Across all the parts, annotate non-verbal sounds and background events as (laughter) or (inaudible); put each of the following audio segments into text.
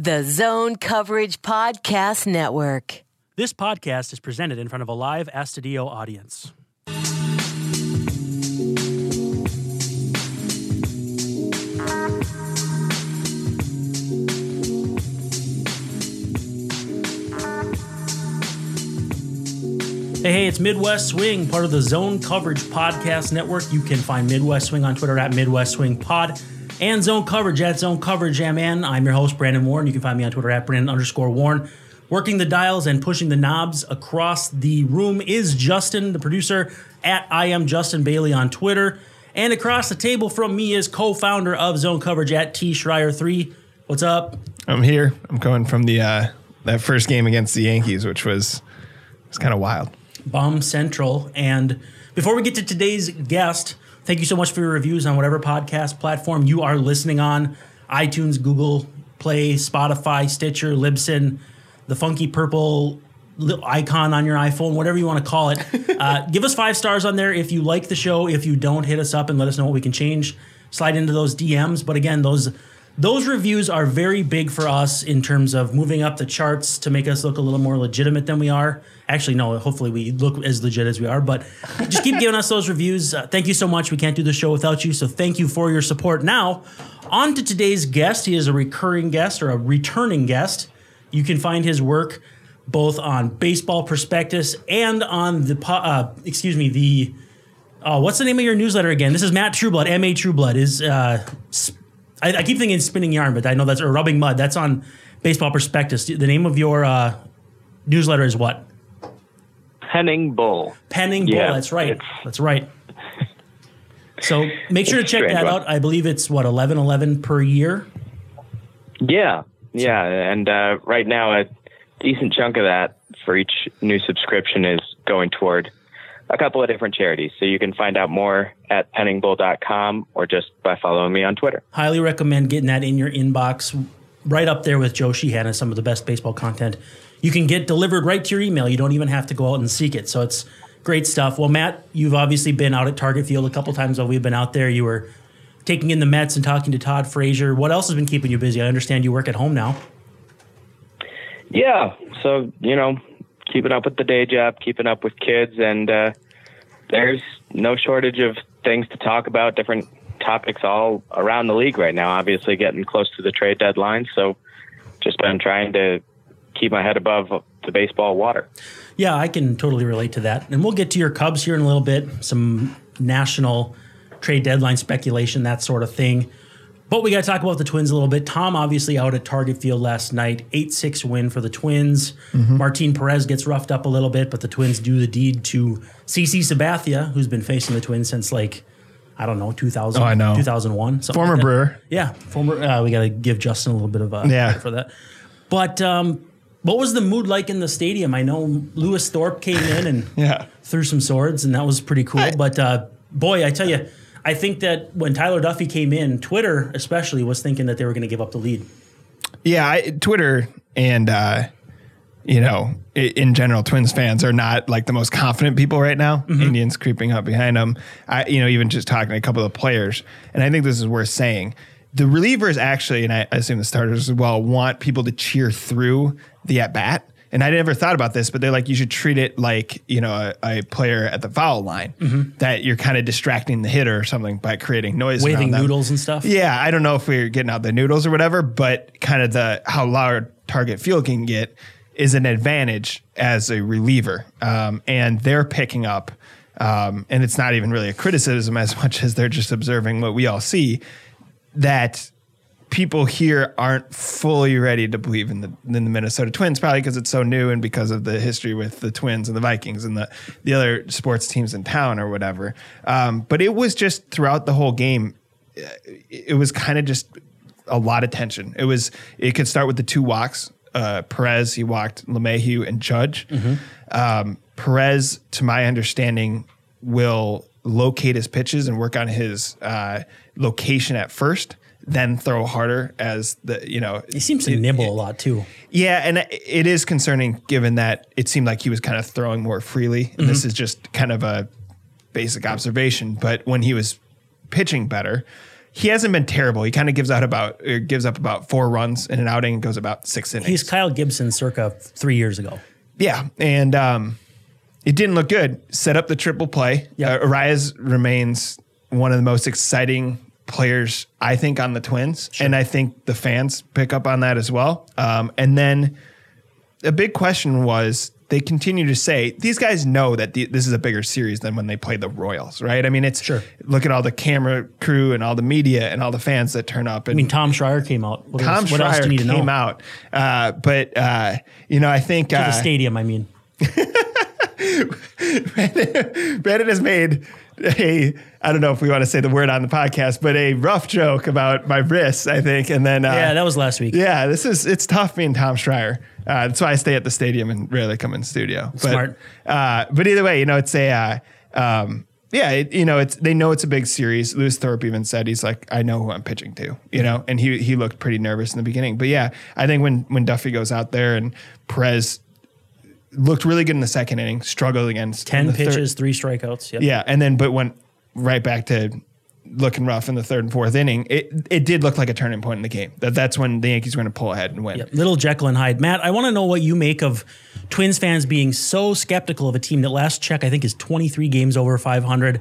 The Zone Coverage Podcast Network. This podcast is presented in front of a live Astadio audience. Hey, hey, it's Midwest Swing, part of the Zone Coverage Podcast Network. You can find Midwest Swing on Twitter at Midwest Swing Pod and Zone Coverage at Zone Coverage MN. I'm your host, Brandon Warne. You can find me on Twitter at Brandon underscore Warne. Working the dials and pushing the knobs across the room is Justin, the producer, at I am Justin Bailey on Twitter. And across the table from me is co-founder of Zone Coverage at T Schreier3. What's up? I'm here. I'm coming from the uh, that first game against the Yankees, which was it's kind of wild. Bomb Central. And before we get to today's guest, thank you so much for your reviews on whatever podcast platform you are listening on iTunes, Google Play, Spotify, Stitcher, Libsyn, the funky purple little icon on your iPhone, whatever you want to call it. (laughs) Uh, give us five stars on there if you like the show. If you don't, hit us up and let us know what we can change. Slide into those DMs. But again, those those reviews are very big for us in terms of moving up the charts to make us look a little more legitimate than we are. Actually, no, hopefully we look as legit as we are, but just keep giving us those reviews. Uh, thank you so much. We can't do the show without you, so thank you for your support. Now, on to today's guest. He is a recurring guest or a returning guest. You can find his work both on Baseball Prospectus and on the, uh, excuse me, the, uh, what's the name of your newsletter again? This is Matt Trueblood, M.A. Trueblood. Is, uh, I, I, keep thinking spinning yarn, but I know that's or rubbing mud. That's on Baseball Prospectus. The name of your uh, newsletter is what? Penning Bull. Penning Bull. That's right. That's right. So make (laughs) sure to check that one. out. I believe it's what eleven eleven per year. Yeah, yeah, and uh, right now a decent chunk of that for each new subscription is going toward a couple of different charities. So you can find out more at penningbull.com or just by following me on Twitter. Highly recommend getting that in your inbox, right up there with Joe Sheehan and some of the best baseball content you can get delivered right to your email. You don't even have to go out and seek it. So it's great stuff. Well, Matt, you've obviously been out at Target Field a couple times while we've been out there. You were taking in the Mets and talking to Todd Frazier. What else has been keeping you busy? I understand you work at home now. Yeah. So, you know, keeping up with the day job, keeping up with kids, and uh, there's no shortage of things to talk about, different topics all around the league right now. Obviously, getting close to the trade deadline. So, just been trying to keep my head above the baseball water. Yeah, I can totally relate to that. And we'll get to your Cubs here in a little bit, some national trade deadline speculation, that sort of thing. But we got to talk about the Twins a little bit. Tom obviously out at Target Field last night, 8 6 win for the Twins. Mm-hmm. Martin Perez gets roughed up a little bit, but the Twins do the deed to CC Sabathia, who's been facing the Twins since like, I don't know, 2000, oh, I know. 2001. Former like Brewer. Yeah, former. Uh, we got to give Justin a little bit of a yeah. for that. But um, what was the mood like in the stadium? I know Lewis Thorpe came in and (laughs) yeah. threw some swords, and that was pretty cool. I, but uh, boy, I tell you, I think that when Tyler Duffey came in, Twitter especially was thinking that they were going to give up the lead. Yeah, I, Twitter and uh, you know, in general, Twins fans are not like the most confident people right now. Mm-hmm. Indians creeping up behind them. I, you know, even just talking to a couple of players, and I think this is worth saying the relievers actually, and I assume the starters as well, want people to cheer through the at bat. And I never thought about this, but they're like, you should treat it like, you know, a, a player at the foul line mm-hmm. that you're kind of distracting the hitter or something by creating noise. Waving noodles and stuff. Yeah. I don't know if we're getting out the noodles or whatever, but kind of the how loud target field can get is an advantage as a reliever. Um, and they're picking up, um, and it's not even really a criticism as much as they're just observing what we all see that people here aren't fully ready to believe in the in the Minnesota Twins, probably because it's so new and because of the history with the Twins and the Vikings and the the other sports teams in town or whatever. Um, but it was just throughout the whole game, it was kind of just a lot of tension. It was it could start with the two walks. Uh, Perez, he walked LeMahieu and Judge. Mm-hmm. Um, Perez, to my understanding, will locate his pitches and work on his uh, location at first, then throw harder as the you know. He seems to it, nibble it, a lot too. Yeah, and it is concerning given that it seemed like he was kind of throwing more freely. And mm-hmm. this is just kind of a basic observation, but when he was pitching better, he hasn't been terrible. He kind of gives out about uh, gives up about four runs in an outing and goes about six innings. He's Kyle Gibson circa three years ago. Yeah, and um, it didn't look good. Set up the triple play. Yeah. Uh, Arraez remains one of the most exciting players, I think, on the Twins, and I think the fans pick up on that as well. Um, and then a big question was they continue to say these guys know that the, this is a bigger series than when they played the Royals, right? I mean, it's Sure. Look at all the camera crew and all the media and all the fans that turn up. And I mean, Tom Schreier came out. What, Tom else, what else do Schreier you need to came know? out, uh, but uh, you know, I think To uh, the stadium, I mean. (laughs) Brandon has made a I don't know if we want to say the word on the podcast, but a rough joke about my wrists, I think, and then uh, Yeah, that was last week. yeah, this is it's tough being Tom Schreier. Uh, that's why I stay at the stadium and rarely come in studio. But, Smart. Uh, but either way, you know, it's a uh, um, yeah, it, you know, it's they know it's a big series. Lewis Thorpe even said he's like, I know who I'm pitching to, you know, and he he looked pretty nervous in the beginning. But yeah, I think when when Duffey goes out there and Perez looked really good in the second inning, struggled against Ten the third- pitches, three strikeouts. Yep. yeah, and then but went right back to looking rough in the third and fourth inning. It it did look like a turning point in the game. That that's when the Yankees were going to pull ahead and win. Yep. Little Jekyll and Hyde. Matt, I want to know what you make of Twins fans being so skeptical of a team that last check I think is 23 games over 500.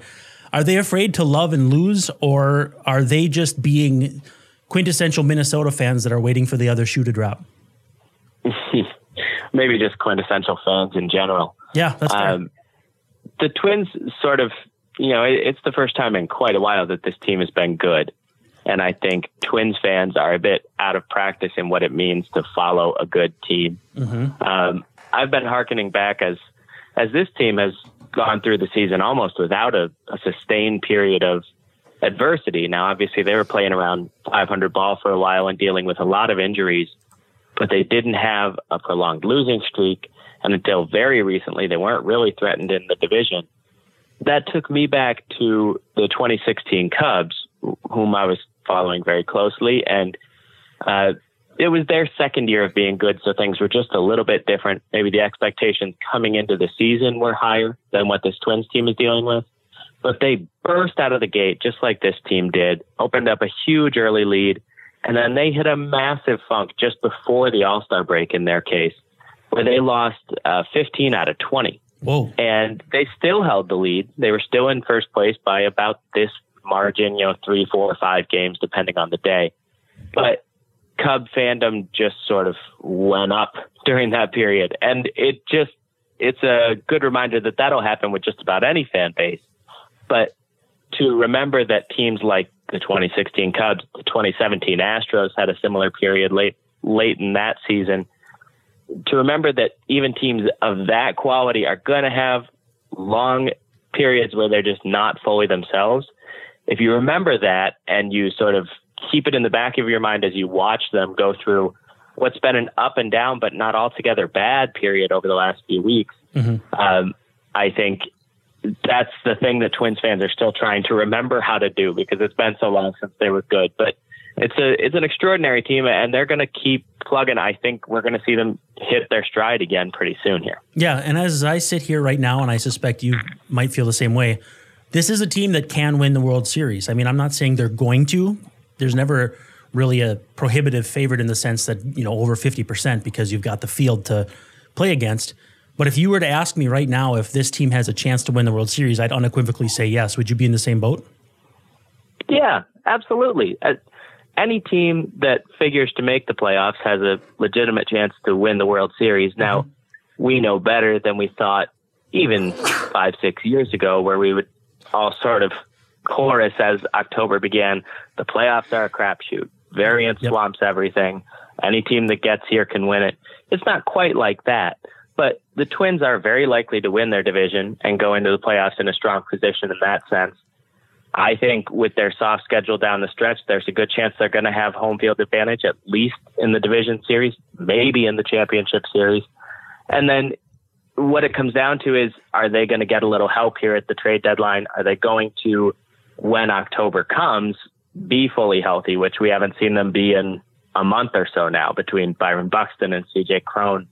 Are they afraid to love and lose, or are they just being quintessential Minnesota fans that are waiting for the other shoe to drop? (laughs) Maybe just quintessential fans in general. Yeah, that's fair. Um, the Twins sort of, you know, it, it's the first time in quite a while that this team has been good. And I think Twins fans are a bit out of practice in what it means to follow a good team. Um, I've been hearkening back as as this team has gone through the season almost without a, a sustained period of adversity. Now, obviously, they were playing around 500 ball for a while and dealing with a lot of injuries, but they didn't have a prolonged losing streak. And until very recently, they weren't really threatened in the division. That took me back to the 2016 Cubs, whom I was following very closely. And uh, it was their second year of being good, so things were just a little bit different. Maybe the expectations coming into the season were higher than what this Twins team is dealing with. But they burst out of the gate just like this team did, opened up a huge early lead, and then they hit a massive funk just before the All Star break in their case, where they lost uh, 15 out of 20 Whoa. and they still held the lead. They were still in first place by about this margin, you know, three, four, or five games, depending on the day. But Cub fandom just sort of went up during that period. And it just, it's a good reminder that that'll happen with just about any fan base. But to remember that teams like the 2016 Cubs, the 2017 Astros had a similar period late, late in that season to remember that even teams of that quality are going to have long periods where they're just not fully themselves. If you remember that and you sort of keep it in the back of your mind as you watch them go through what's been an up and down, but not altogether bad period over the last few weeks, um, I think that's the thing that Twins fans are still trying to remember how to do because it's been so long since they were good. But it's a it's an extraordinary team, and they're going to keep plugging. I think we're going to see them hit their stride again pretty soon here. Yeah, and as I sit here right now, and I suspect you might feel the same way, this is a team that can win the World Series. I mean, I'm not saying they're going to. There's never really a prohibitive favorite in the sense that, you know, over 50% because you've got the field to play against. But if you were to ask me right now if this team has a chance to win the World Series, I'd unequivocally say yes. Would you be in the same boat? Yeah, absolutely. Uh, any team that figures to make the playoffs has a legitimate chance to win the World Series. Now, we know better than we thought even five, six years ago, where we would all sort of chorus as October began. The playoffs are a crapshoot. Variance Yep. swamps everything. Any team that gets here can win it. It's not quite like that. But the Twins are very likely to win their division and go into the playoffs in a strong position in that sense. I think with their soft schedule down the stretch, there's a good chance they're going to have home field advantage, at least in the division series, maybe in the championship series. And then what it comes down to is are they going to get a little help here at the trade deadline? Are they going to, when October comes, be fully healthy, which we haven't seen them be in a month or so now between Byron Buxton and CJ Cron,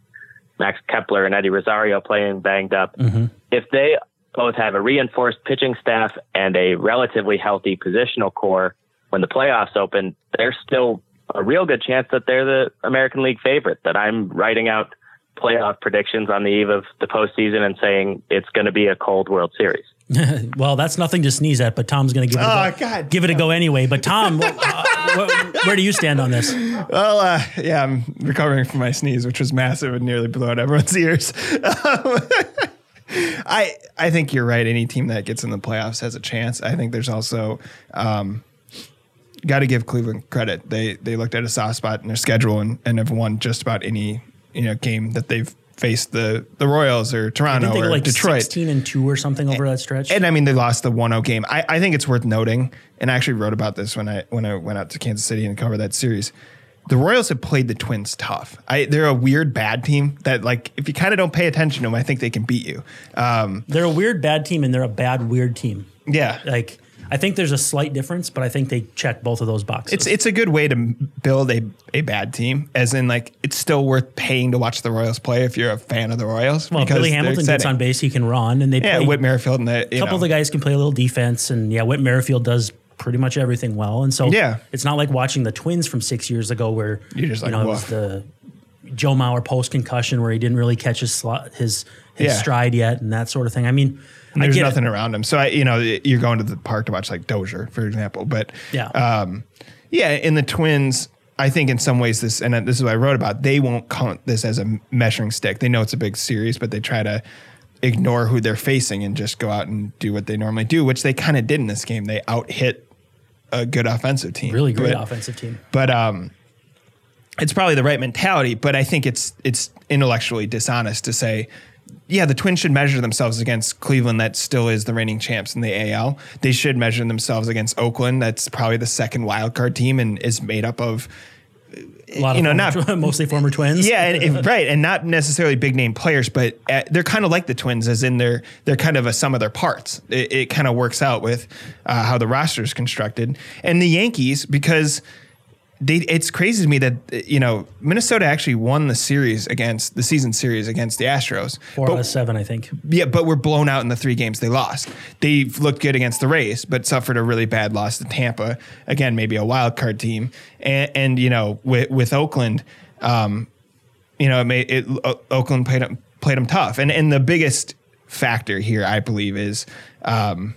Max Kepler and Eddie Rosario playing banged up. Mm-hmm. If they both have a reinforced pitching staff and a relatively healthy positional core, when the playoffs open, there's still a real good chance that they're the American League favorite. That I'm writing out playoff predictions on the eve of the postseason and saying it's going to be a cold World Series. (laughs) well, that's nothing to sneeze at, but Tom's going to give it. Oh, a go, God. give it a go anyway. But Tom, (laughs) uh, wh- where do you stand on this? Well, uh, yeah, I'm recovering from my sneeze, which was massive and nearly blew out everyone's (laughs) ears. Um, I I think you're right. Any team that gets in the playoffs has a chance. I think there's also um, got to give Cleveland credit. They they looked at a soft spot in their schedule and, and have won just about any you know game that they've faced the the Royals or Toronto or like Detroit. sixteen and two or something over that stretch. And I mean, they lost the 1-0 game. I, I think it's worth noting, and I actually wrote about this when I when I went out to Kansas City and covered that series. The Royals have played the Twins tough. I, they're a weird bad team that, like, if you kind of don't pay attention to them, I think they can beat you. Um, they're a weird bad team, and they're a bad weird team. yeah, Like I think there's a slight difference, but I think they check both of those boxes. it's it's a good way to build a, a bad team, as in like it's still worth paying to watch the Royals play if you're a fan of the Royals. well, because Billy Hamilton gets on base, he can run, and they Yeah, play, Whit Merrifield and the a couple know, of the guys can play a little defense, and yeah, Whit Merrifield does pretty much everything well. And so Yeah. it's not like watching the Twins from six years ago where You're just you like, know it was the Joe Mauer post concussion where he didn't really catch his slot, his his Yeah. stride yet, and that sort of thing. I mean, And there's get it. nothing around him. So I, you know, you're going to the park to watch like Dozier, for example. But Yeah. um, yeah, in the Twins, I think in some ways this, and this is what I wrote about. They won't count this as a measuring stick. They know it's a big series, but they try to ignore who they're facing and just go out and do what they normally do, which they kind of did in this game. They out hit a good offensive team, really great But- offensive team. but um, it's probably the right mentality. But I think it's it's intellectually dishonest to say, yeah, the Twins should measure themselves against Cleveland, that still is the reigning champs in the AL. They should measure themselves against Oakland, that's probably the second wild card team and is made up of A lot you know, not- (laughs) mostly former Twins. yeah, and, and- right, and not necessarily big name players, but uh, they're kind of like the Twins, as in they're they're kind of a sum of their parts. It, it kind of works out with uh, how the roster is constructed, and the Yankees because they. It's crazy to me that you know Minnesota actually won the series against the season series against the Astros, four but out of seven, I think. yeah, but were blown out in the three games they lost. They've looked good against the Rays, but suffered a really bad loss to Tampa. Again, maybe a wild card team. And, and you know, with, with Oakland, um, you know, it made it, O- Oakland played them played them tough. And and the biggest factor here, I believe, is. Um,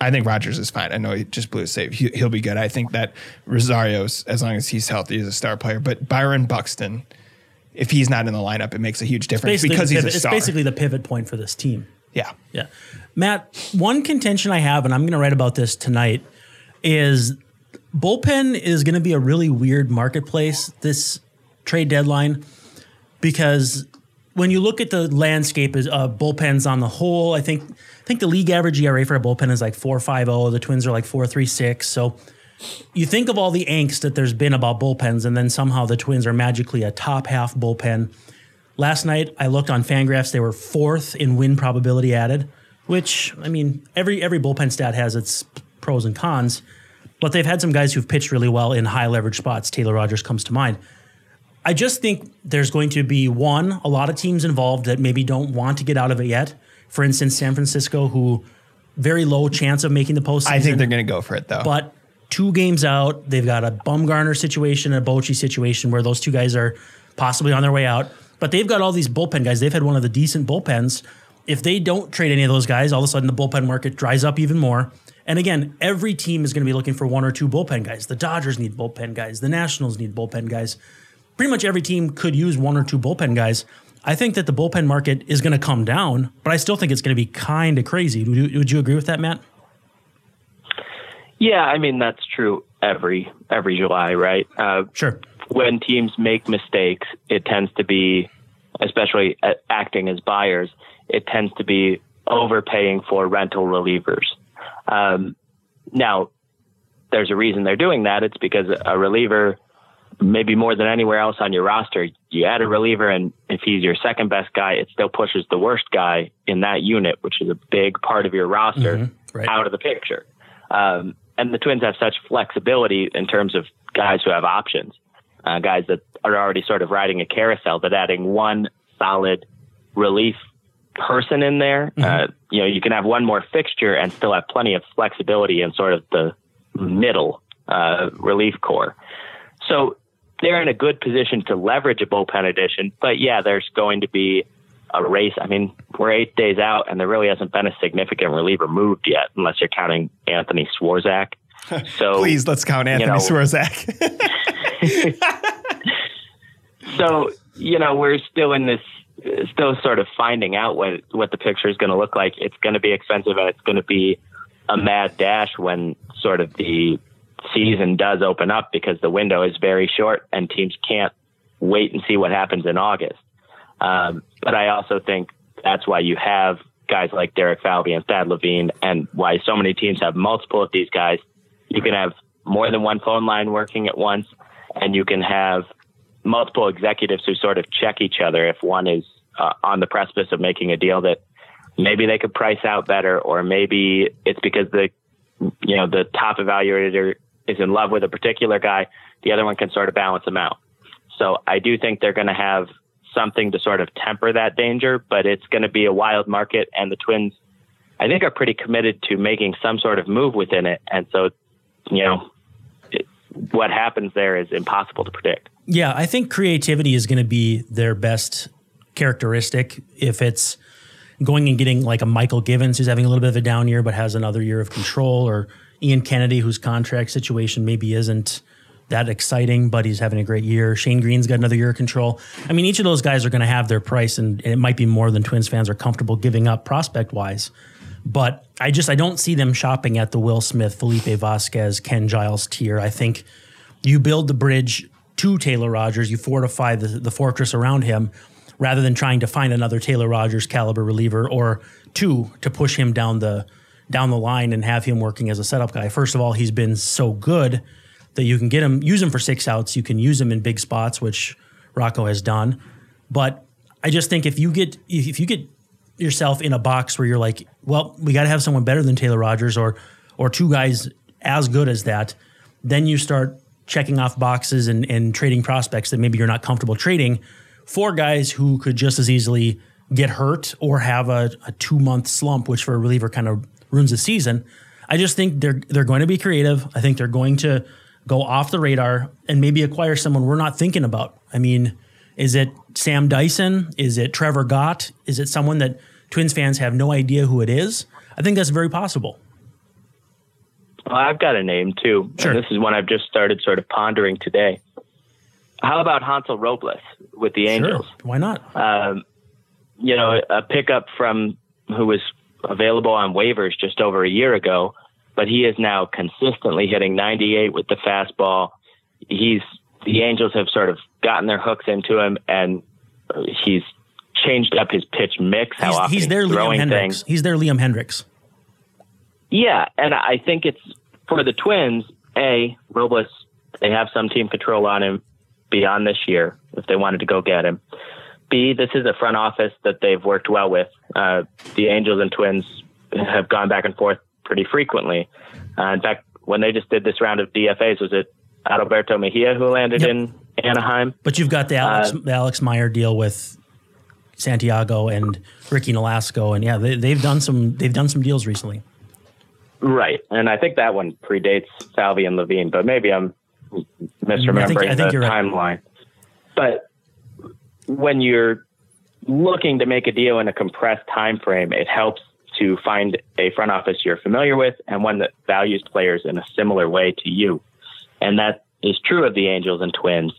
I think Rogers is fine. I know he just blew a save. He, he'll be good. I think that Rosario's, as long as he's healthy, is a star player. But Byron Buxton, if he's not in the lineup, it makes a huge difference because he's a pivot- it's basically the pivot point for this team. yeah. Yeah. Matt, one contention I have, and I'm going to write about this tonight, is bullpen is going to be a really weird marketplace this trade deadline because when you look at the landscape of uh, bullpens on the whole, I think I think the league average ERA for a bullpen is like 4.50. The Twins are like 4.36. So you think of all the angst that there's been about bullpens, and then somehow the Twins are magically a top half bullpen. Last night I looked on Fangraphs; they were fourth in win probability added, which I mean every every bullpen stat has its pros and cons, but they've had some guys who've pitched really well in high leverage spots. Taylor Rogers comes to mind. I just think there's going to be one, a lot of teams involved that maybe don't want to get out of it yet. For instance, San Francisco, who very low chance of making the postseason. I think they're going to go for it though. But two games out, they've got a Bumgarner situation, and a Bochy situation where those two guys are possibly on their way out. But they've got all these bullpen guys. They've had one of the decent bullpens. If they don't trade any of those guys, all of a sudden the bullpen market dries up even more. And again, every team is going to be looking for one or two bullpen guys. The Dodgers need bullpen guys. The Nationals need bullpen guys. Pretty much every team could use one or two bullpen guys. I think that the bullpen market is going to come down, but I still think it's going to be kind of crazy. Would you, would you agree with that, Matt? Yeah, I mean that's true every every July, right? Uh, Sure. when teams make mistakes, it tends to be, especially acting as buyers, it tends to be overpaying for rental relievers. Um, now, there's a reason they're doing that. It's because a reliever, maybe more than anywhere else on your roster, you add a reliever, and if he's your second best guy, it still pushes the worst guy in that unit, which is a big part of your roster, right. out of the picture. Um, and the Twins have such flexibility in terms of guys who have options, uh, guys that are already sort of riding a carousel. That adding one solid relief person in there, uh, you know, you can have one more fixture and still have plenty of flexibility in sort of the middle uh, relief core. So they're in a good position to leverage a bullpen addition. But yeah, there's going to be a race. I mean, we're eight days out, and there really hasn't been a significant reliever moved yet, unless you're counting Anthony Swarzak. (laughs) So please let's count Anthony you know, Swarzak. (laughs) (laughs) so you know we're still in this, still sort of finding out what what the picture is going to look like. It's going to be expensive, and it's going to be a mad dash when sort of the season does open up because the window is very short and teams can't wait and see what happens in August. Um, but I also think that's why you have guys like Derek Falvey and Thad Levine and why so many teams have multiple of these guys. You can have more than one phone line working at once and you can have multiple executives who sort of check each other if one is uh, on the precipice of making a deal that maybe they could price out better or maybe it's because the you know the top evaluator is in love with a particular guy the other one can sort of balance them out so i do think they're going to have something to sort of temper that danger, but it's going to be a wild market, and the Twins, I think, are pretty committed to making some sort of move within it. And so, you know, it, what happens there is impossible to predict. Yeah, I think creativity is going to be their best characteristic. If it's going and getting like a Mychal Givens who's having a little bit of a down year but has another year of control, or Ian Kennedy whose contract situation maybe isn't that exciting, but he's having a great year. Shane Greene's got another year of control. I mean, each of those guys are going to have their price, and, it might be more than Twins fans are comfortable giving up prospect wise. But I just I don't see them shopping at the Will Smith, Felipe Vazquez, Ken Giles tier. I think you build the bridge to Taylor Rogers, you fortify the, the fortress around him, rather than trying to find another Taylor Rogers caliber reliever or two to push him down the down the line and have him working as a setup guy. First of all, he's been so good that you can get him, use him for six outs. You can use him in big spots, which Rocco has done. But I just think if you get if you get yourself in a box where you're like, well, we got to have someone better than Taylor Rogers or or two guys as good as that, then you start checking off boxes and, and trading prospects that maybe you're not comfortable trading for guys who could just as easily get hurt or have a, a two month slump, which for a reliever kind of ruins the season. I just think they're they're going to be creative. I think they're going to go off the radar and maybe acquire someone we're not thinking about. I mean, is it Sam Dyson? Is it Trevor Gott? Is it someone that Twins fans have no idea who it is? I think that's very possible. Well, I've got a name too. Sure. this is one I've just started sort of pondering today. How about Hansel Robles with the Angels? Sure. Why not? Um, you know, a pickup from who was available on waivers just over a year ago but he is now consistently hitting 98 with the fastball. He's the Angels have sort of gotten their hooks into him, and he's changed up his pitch mix. How he's, often he's their Liam Hendriks. Things. He's their Liam Hendriks. Yeah, and I think it's for the Twins. A Robles, they have some team control on him beyond this year if they wanted to go get him. B, this is a front office that they've worked well with. Uh, the Angels and Twins have gone back and forth pretty frequently. Uh, in fact, when they just did this round of DFAs, was it Adalberto Mejia who landed yep. in Anaheim? But you've got the Alex, uh, the Alex Meyer deal with Santiago and Ricky Nolasco, and yeah, they, have done some they've done some deals recently. Right, and I think that one predates Falvey and Levine, but maybe I'm misremembering I think, I think the timeline. Right. But when you're looking to make a deal in a compressed time frame, it helps to find a front office you're familiar with and one that values players in a similar way to you. And that is true of the Angels and Twins.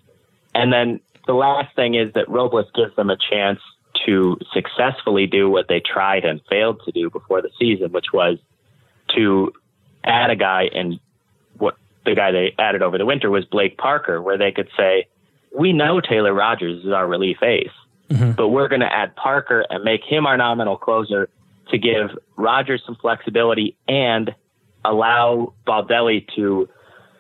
And then the last thing is that Robles gives them a chance to successfully do what they tried and failed to do before the season, which was to add a guy and what the guy they added over the winter was Blake Parker, where they could say, we know Taylor Rogers is our relief ace, mm-hmm. but we're going to add Parker and make him our nominal closer to give Rogers some flexibility and allow Baldelli to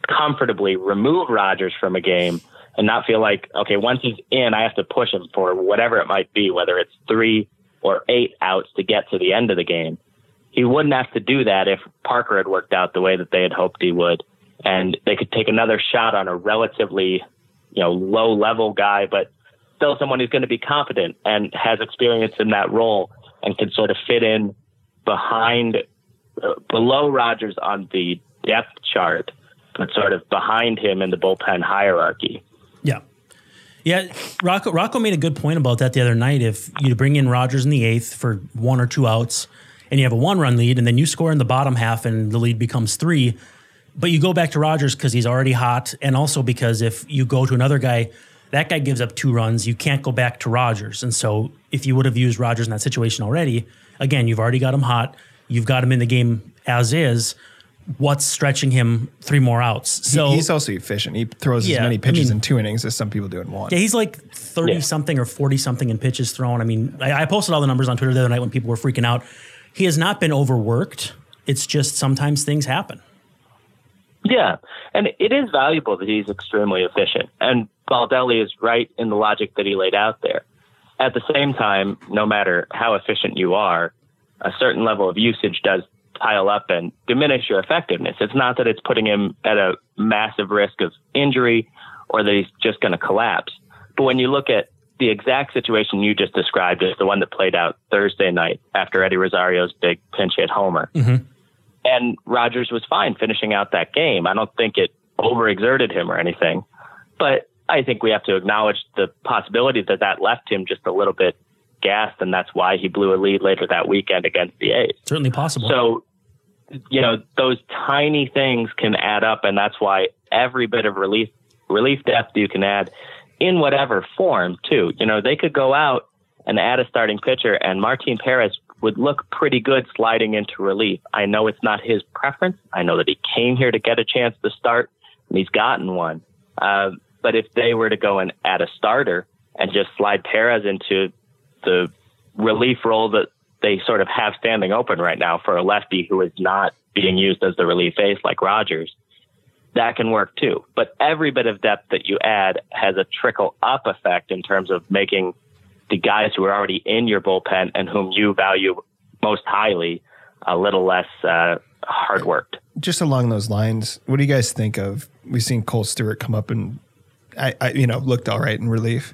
comfortably remove Rogers from a game and not feel like, okay, once he's in, I have to push him for whatever it might be, whether it's three or eight outs to get to the end of the game. He wouldn't have to do that if Parker had worked out the way that they had hoped he would. And they could take another shot on a relatively, you know, low level guy, but still someone who's going to be competent and has experience in that role and can sort of fit in behind, uh, below Rogers on the depth chart, but sort of behind him in the bullpen hierarchy. Yeah. Yeah, Rocco, Rocco made a good point about that the other night. If you bring in Rogers in the eighth for one or two outs, and you have a one-run lead, and then you score in the bottom half, and the lead becomes three, but you go back to Rogers because he's already hot, and also because if you go to another guy, that guy gives up two runs, you can't go back to Rogers, and so if you would have used Rogers in that situation already, again, you've already got him hot, you've got him in the game as is what's stretching him three more outs. So he's also efficient. He throws Yeah, as many I pitches mean- in two innings as some people do in one. yeah, he's like thirty Yeah. something or forty something in pitches thrown. I mean, I, I posted all the numbers on Twitter the other night when people were freaking out. He has not been overworked. It's just sometimes things happen. Yeah, and it is valuable that he's extremely efficient. And Baldelli is right in the logic that he laid out there. At the same time, no matter how efficient you are, a certain level of usage does pile up and diminish your effectiveness. It's not that it's putting him at a massive risk of injury or that he's just going to collapse. But when you look at the exact situation you just described as the one that played out Thursday night after Eddie Rosario's big pinch hit homer, mm-hmm. And Rogers was fine finishing out that game. I don't think it overexerted him or anything, but I think we have to acknowledge the possibility that that left him just a little bit gassed, and that's why he blew a lead later that weekend against the A's. Certainly possible. So, you know, those tiny things can add up, and that's why every bit of relief relief depth you can add in whatever form, too. You know, they could go out and add a starting pitcher, and Martin Perez would look pretty good sliding into relief. I know it's not his preference. I know that he came here to get a chance to start, and he's gotten one. Uh, but if they were to go and add a starter and just slide Perez into the relief role that they sort of have standing open right now for a lefty who is not being used as the relief ace like Rogers, that can work too. But every bit of depth that you add has a trickle up effect in terms of making the guys who are already in your bullpen and whom you value most highly a little less uh, hard worked. Just along those lines, what do you guys think of? We've seen Kohl Stewart come up and, I, I you know, looked all right in relief,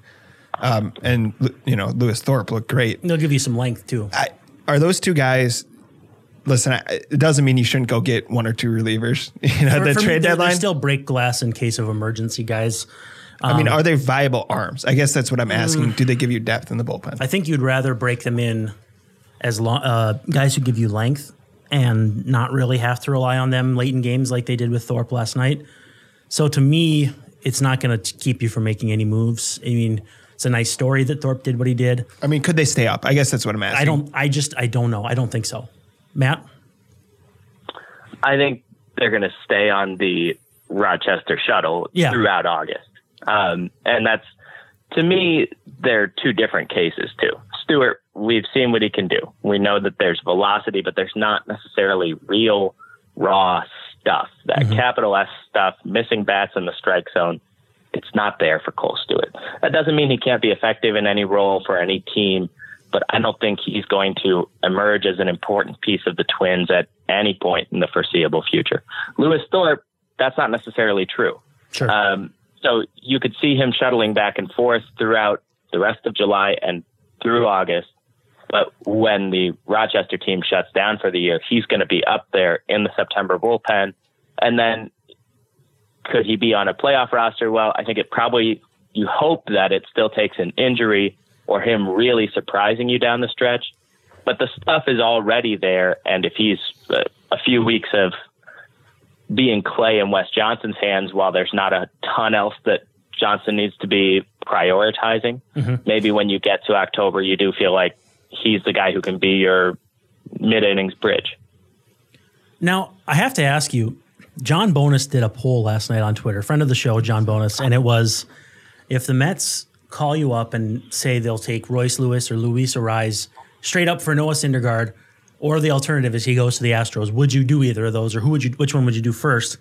um, and you know Lewis Thorpe looked great. They'll give you some length too. I, are those two guys? Listen, I, it doesn't mean you shouldn't go get one or two relievers. (laughs) You know, For- the for trade they're- they're deadline. still break glass in case of emergency, guys. I Um, mean, are they viable arms? I guess that's what I'm asking. Do they give you depth in the bullpen? mm. I think you'd rather break them in as long uh, guys who give you length and not really have to rely on them late in games like they did with Thorpe last night. So to me, it's not going to keep you from making any moves. I mean, it's a nice story that Thorpe did what he did. I mean, could they stay up? I guess that's what I'm asking. I don't. I just. I don't know. I don't think so. Matt. I think they're going to stay on the Rochester shuttle Yeah. throughout August. Um, and that's, to me, they're two different cases, too. Stewart, we've seen what he can do. We know that there's velocity, but there's not necessarily real raw stuff. That capital S stuff, missing bats in the strike zone, it's not there for Kohl Stewart. That doesn't mean he can't be effective in any role for any team, but I don't think he's going to emerge as an important piece of the Twins at any point in the foreseeable future. Lewis Thorpe, that's not necessarily true. Sure. Um, so you could see him shuttling back and forth throughout the rest of July and through August. But when the Rochester team shuts down for the year, he's going to be up there in the September bullpen. And then could he be on a playoff roster? Well, I think it probably, you hope that it still takes an injury or him really surprising you down the stretch. But the stuff is already there. And if he's uh, a few weeks of being Clay in Wes Johnson's hands while there's not a ton else that Johnson needs to be prioritizing. Mm-hmm. Maybe when you get to October, you do feel like he's the guy who can be your mid innings bridge. Now, I have to ask you, John Bonnes did a poll last night on Twitter, friend of the show, John Bonnes, and it was if the Mets call you up and say they'll take Royce Lewis or Luis Arraez straight up for Noah Syndergaard, or the alternative is he goes to the Astros, would you do either of those, or who would you? Which one would you do first?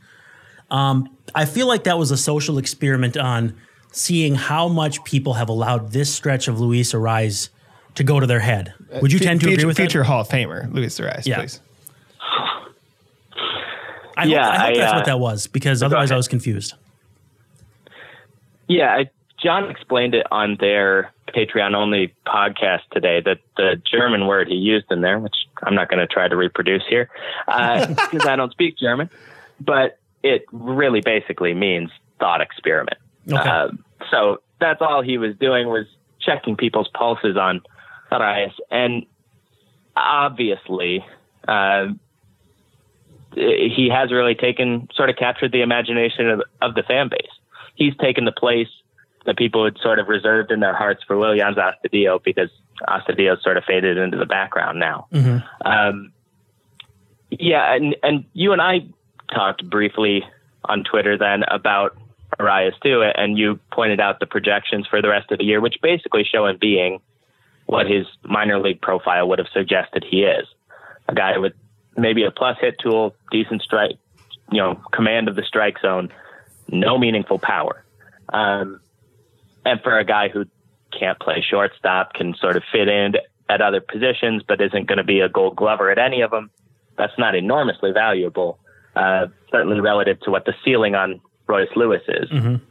Um, I feel like that was a social experiment on seeing how much people have allowed this stretch of Luis Arraez to go to their head. Would you Fe- tend to future, agree with future that? Hall of Famer Luis Arraez, Yeah. please? I Yeah, hope, I hope I, that's uh, what that was because otherwise I was confused. Yeah, I, John explained it on their Patreon only podcast today that the German word he used in there, which I'm not going to try to reproduce here (laughs) because I don't speak German, but it really basically means thought experiment. Okay. Uh, so that's all he was doing was checking people's pulses on Arraez. And obviously, uh, he has really taken, sort of captured the imagination of, of the fan base. He's taken the place that people had sort of reserved in their hearts for Willians Astudillo because Astudillo sort of faded into the background now. Um, yeah, and, and you and I talked briefly on Twitter then about Arraez too, and you pointed out the projections for the rest of the year, which basically show him being what his minor league profile would have suggested he is. A guy with maybe a plus hit tool, decent strike, you know, command of the strike zone, no meaningful power. Um, and for a guy who can't play shortstop, can sort of fit in at other positions, but isn't going to be a gold glover at any of them, that's not enormously valuable, uh, certainly relative to what the ceiling on Royce Lewis is.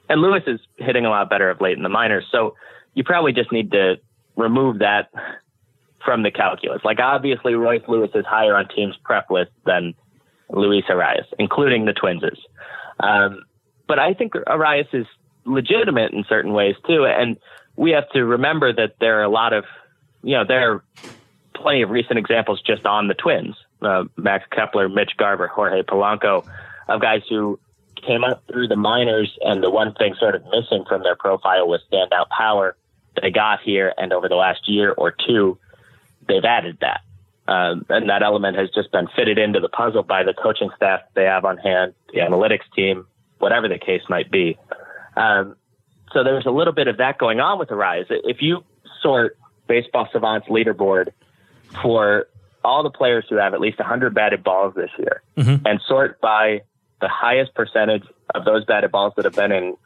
And Lewis is hitting a lot better of late in the minors. So you probably just need to remove that from the calculus. Like obviously Royce Lewis is higher on teams prep list than Luis Arraez, including the Twinses. Um, but I think Arraez is legitimate in certain ways too. And we have to remember that there are a lot of, you know, there are plenty of recent examples just on the Twins, uh, Max Kepler, Mitch Garver, Jorge Polanco, of guys who came up through the minors, and the one thing sort of missing from their profile was standout power. They got here, and over the last year or two, they've added that. Um, and that element has just been fitted into the puzzle by the coaching staff they have on hand, the analytics team, whatever the case might be. Um, so there's a little bit of that going on with the rise. If you sort Baseball Savant's leaderboard for all the players who have at least 100 batted balls this year and sort by the highest percentage of those batted balls that have been in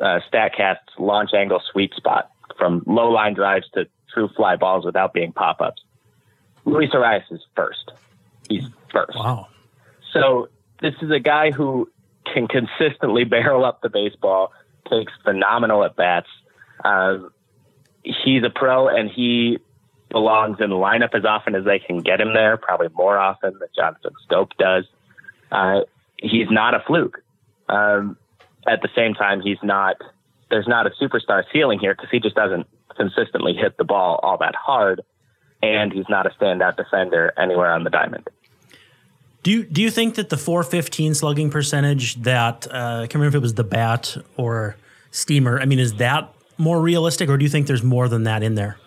uh, StatCast's launch angle sweet spot from low line drives to true fly balls without being pop ups. Luis Arraez is first. He's first. Wow. So this is a guy who can consistently (laughs) barrel up the baseball, takes phenomenal at bats. Um, he's a pro and he belongs in the lineup as often as they can get him there, probably more often than Jonathan Schoop does. Uh, he's not a fluke. Um, at the same time, he's not, there's not a superstar ceiling here because he just doesn't consistently hit the ball all that hard. And he's not a standout defender anywhere on the diamond. Do you do you think that the 415 slugging percentage that uh, I can't remember if it was the bat or steamer? I mean, is that more realistic, or do you think there's more than that in there?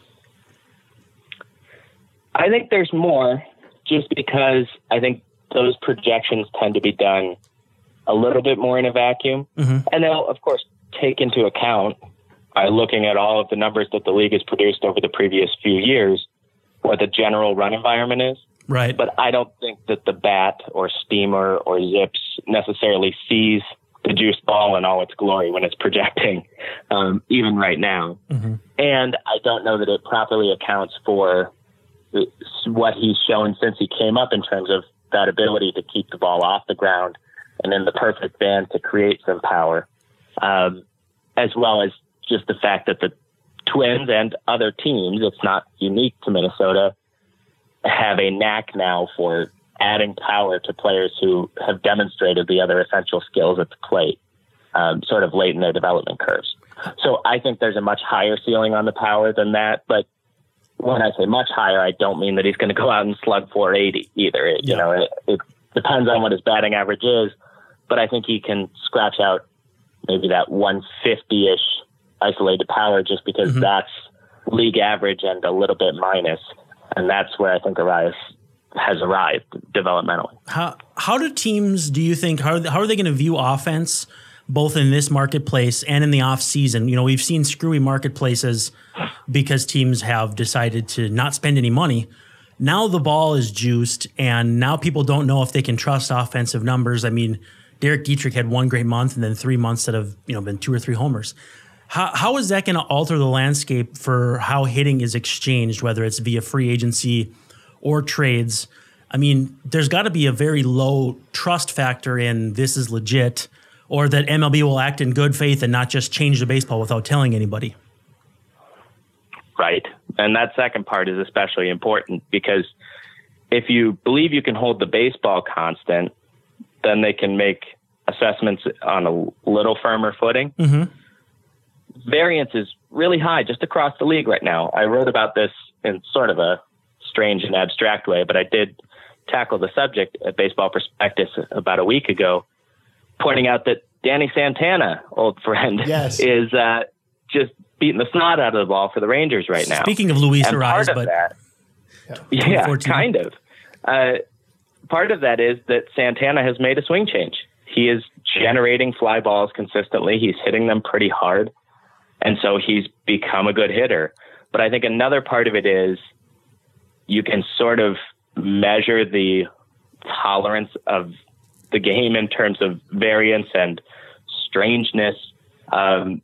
I think there's more just because I think those projections tend to be done a little bit more in a vacuum. And they'll, of course, take into account by looking at all of the numbers that the league has produced over the previous few years what the general run environment is. Right. But I don't think that the bat or steamer or zips necessarily sees the juice ball in all its glory when it's projecting, um, even right now. And I don't know that it properly accounts for what he's shown since he came up in terms of that ability to keep the ball off the ground and in the perfect band to create some power, um, as well as just the fact that the Twins and other teams, it's not unique to Minnesota, have a knack now for adding power to players who have demonstrated the other essential skills at the plate, um, sort of late in their development curves. So I think there's a much higher ceiling on the power than that, but when I say much higher, I don't mean that he's going to go out and slug 480 either. It, You know, it, it depends on what his batting average is, but I think he can scratch out maybe that 150 ish isolated power just because that's league average and a little bit minus. And that's where I think Arraez has arrived developmentally. How how do teams do you think how are they, how are they going to view offense both in this marketplace and in the off season? You know, we've seen screwy marketplaces because teams have decided to not spend any money. Now the ball is juiced, and now people don't know if they can trust offensive numbers. I mean, Derek Dietrich had one great month, and then three months that have you know been two or three homers. How, how is that going to alter the landscape for how hitting is exchanged, whether it's via free agency or trades? I mean, there's got to be a very low trust factor in this is legit, or that MLB will act in good faith and not just change the baseball without telling anybody. Right. And that second part is especially important because if you believe you can hold the baseball constant, then they can make assessments on a little firmer footing. Mm-hmm. Variance is really high just across the league right now. I wrote about this in sort of a strange and abstract way, but I did tackle the subject at Baseball Prospectus about a week ago, pointing out that Danny Santana, old friend, Yes. is uh, just beating the snot out of the ball for the Rangers right now. Speaking of Luis and Ariz, but that, yeah, 2014. kind of. Uh, part of that is that Santana has made a swing change. He is generating fly balls consistently. He's hitting them pretty hard, and so he's become a good hitter. But I think another part of it is you can sort of measure the tolerance of the game in terms of variance and strangeness um,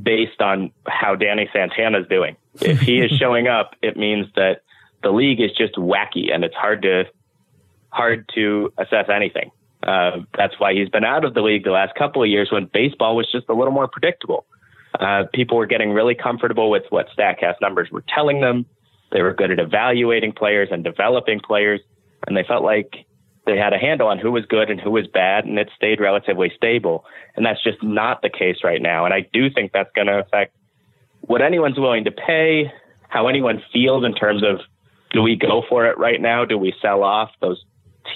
based on how Danny Santana is doing. If he is (laughs) showing up, it means that the league is just wacky and it's hard to hard to assess anything. Uh, that's why he's been out of the league the last couple of years when baseball was just a little more predictable. Uh, people were getting really comfortable with what Statcast numbers were telling them. They were good at evaluating players and developing players, and they felt like they had a handle on who was good and who was bad, and it stayed relatively stable. And that's just not the case right now. And I do think that's going to affect what anyone's willing to pay, how anyone feels in terms of do we go for it right now? Do we sell off those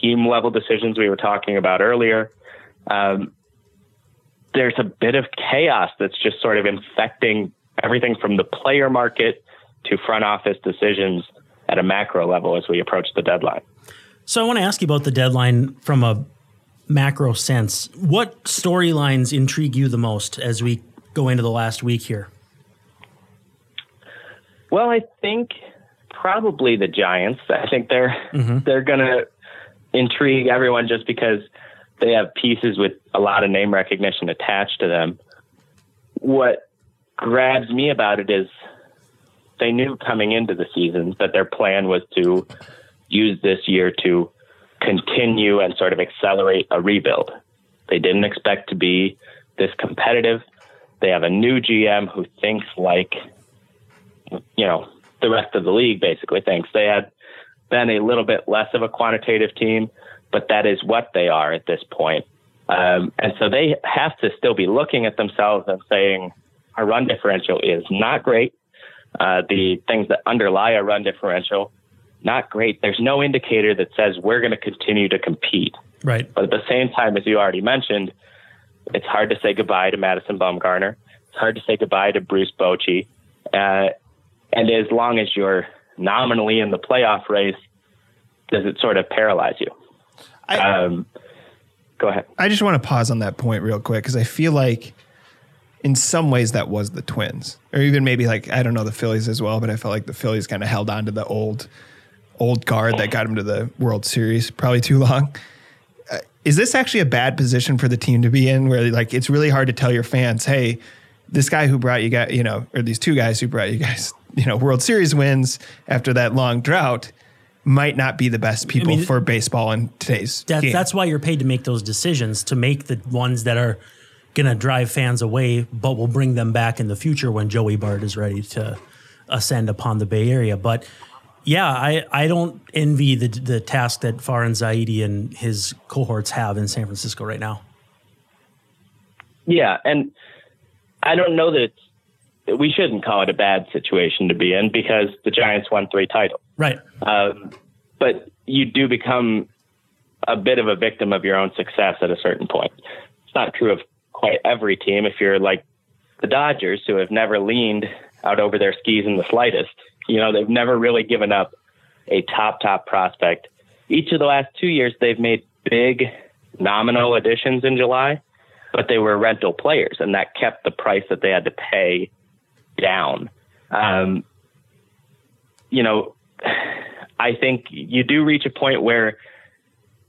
team level decisions we were talking about earlier? Um, there's a bit of chaos that's just sort of infecting everything from the player market to front office decisions at a macro level as we approach the deadline. So I want to ask you about the deadline from a macro sense. What storylines intrigue you the most as we go into the last week here? Well, I think probably the Giants. I think they're mm-hmm. they're going to intrigue everyone just because they have pieces with a lot of name recognition attached to them. What grabs me about it is they knew coming into the season that their plan was to use this year to continue and sort of accelerate a rebuild. They didn't expect to be this competitive. They have a new GM who thinks like you know, the rest of the league basically thinks they had been a little bit less of a quantitative team, but that is what they are at this point. Um, and so they have to still be looking at themselves and saying, our run differential is not great. Uh, the things that underlie a run differential, not great. There's no indicator that says we're going to continue to compete. Right. But at the same time, as you already mentioned, it's hard to say goodbye to Madison Bumgarner. It's hard to say goodbye to Bruce Bochy. Uh, and as long as you're nominally in the playoff race, does it sort of paralyze you? I- um, go ahead. I just want to pause on that point real quick because I feel like in some ways that was the Twins, or even maybe like I don't know the Phillies as well, but I felt like the Phillies kind of held on to the old old guard that got them to the World Series probably too long. Uh, is this actually a bad position for the team to be in, where like it's really hard to tell your fans, hey, this guy who brought you guys, you know, or these two guys who brought you guys, you know, World Series wins after that long drought might not be the best people mean, for baseball in today's That, game. that's why you're paid to make those decisions to make the ones that are going to drive fans away, but will bring them back in the future when Joey Bart is ready to ascend upon the Bay Area. But yeah, I, I don't envy the the task that Farhan Zaidi and his cohorts have in San Francisco right now. Yeah, and I don't know that it's, we shouldn't call it a bad situation to be in because the Giants won three titles. Right. Um, but you do become a bit of a victim of your own success at a certain point. It's not true of quite every team. If you're like the Dodgers, who have never leaned out over their skis in the slightest, you know, they've never really given up a top, top prospect. Each of the last two years, they've made big nominal additions in July, but they were rental players, and that kept the price that they had to pay down. Um, you know, (sighs) I think you do reach a point where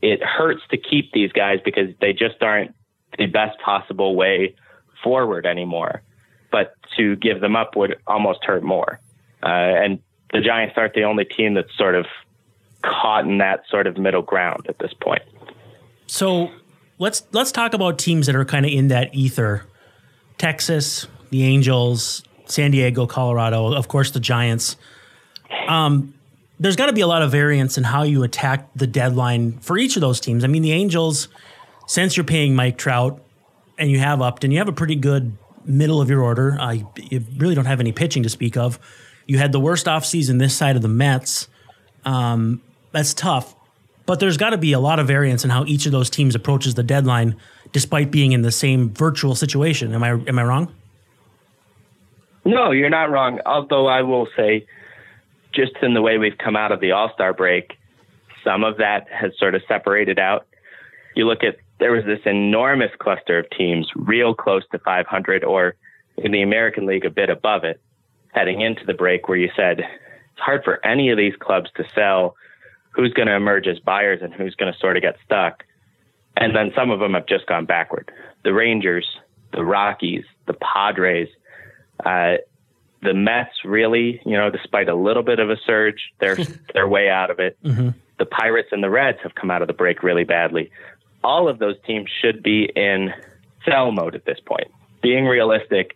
it hurts to keep these guys because they just aren't the best possible way forward anymore. But to give them up would almost hurt more. Uh, and the Giants aren't the only team that's sort of caught in that sort of middle ground at this point. So let's let's talk about teams that are kind of in that ether. Texas, the Angels, San Diego, Colorado, of course the Giants. Um, there's got to be a lot of variance in how you attack the deadline for each of those teams. I mean, the Angels, since you're paying Mike Trout and you have Upton, you have a pretty good middle of your order. Uh, you, you really don't have any pitching to speak of. You had the worst offseason this side of the Mets. Um, that's tough, but there's got to be a lot of variance in how each of those teams approaches the deadline, despite being in the same virtual situation. Am I am I wrong? No, you're not wrong. Although I will say, just in the way we've come out of the All Star break, some of that has sort of separated out. You look at there was this enormous cluster of teams, real close to 500, or in the American League a bit above it, heading into the break, where you said it's hard for any of these clubs to sell. Who's going to emerge as buyers and who's going to sort of get stuck? And then some of them have just gone backward. The Rangers, the Rockies, the Padres, uh, the Mets really, you know, despite a little bit of a surge, they're (laughs) they're way out of it. Mm-hmm. The Pirates and the Reds have come out of the break really badly. All of those teams should be in sell mode at this point. Being realistic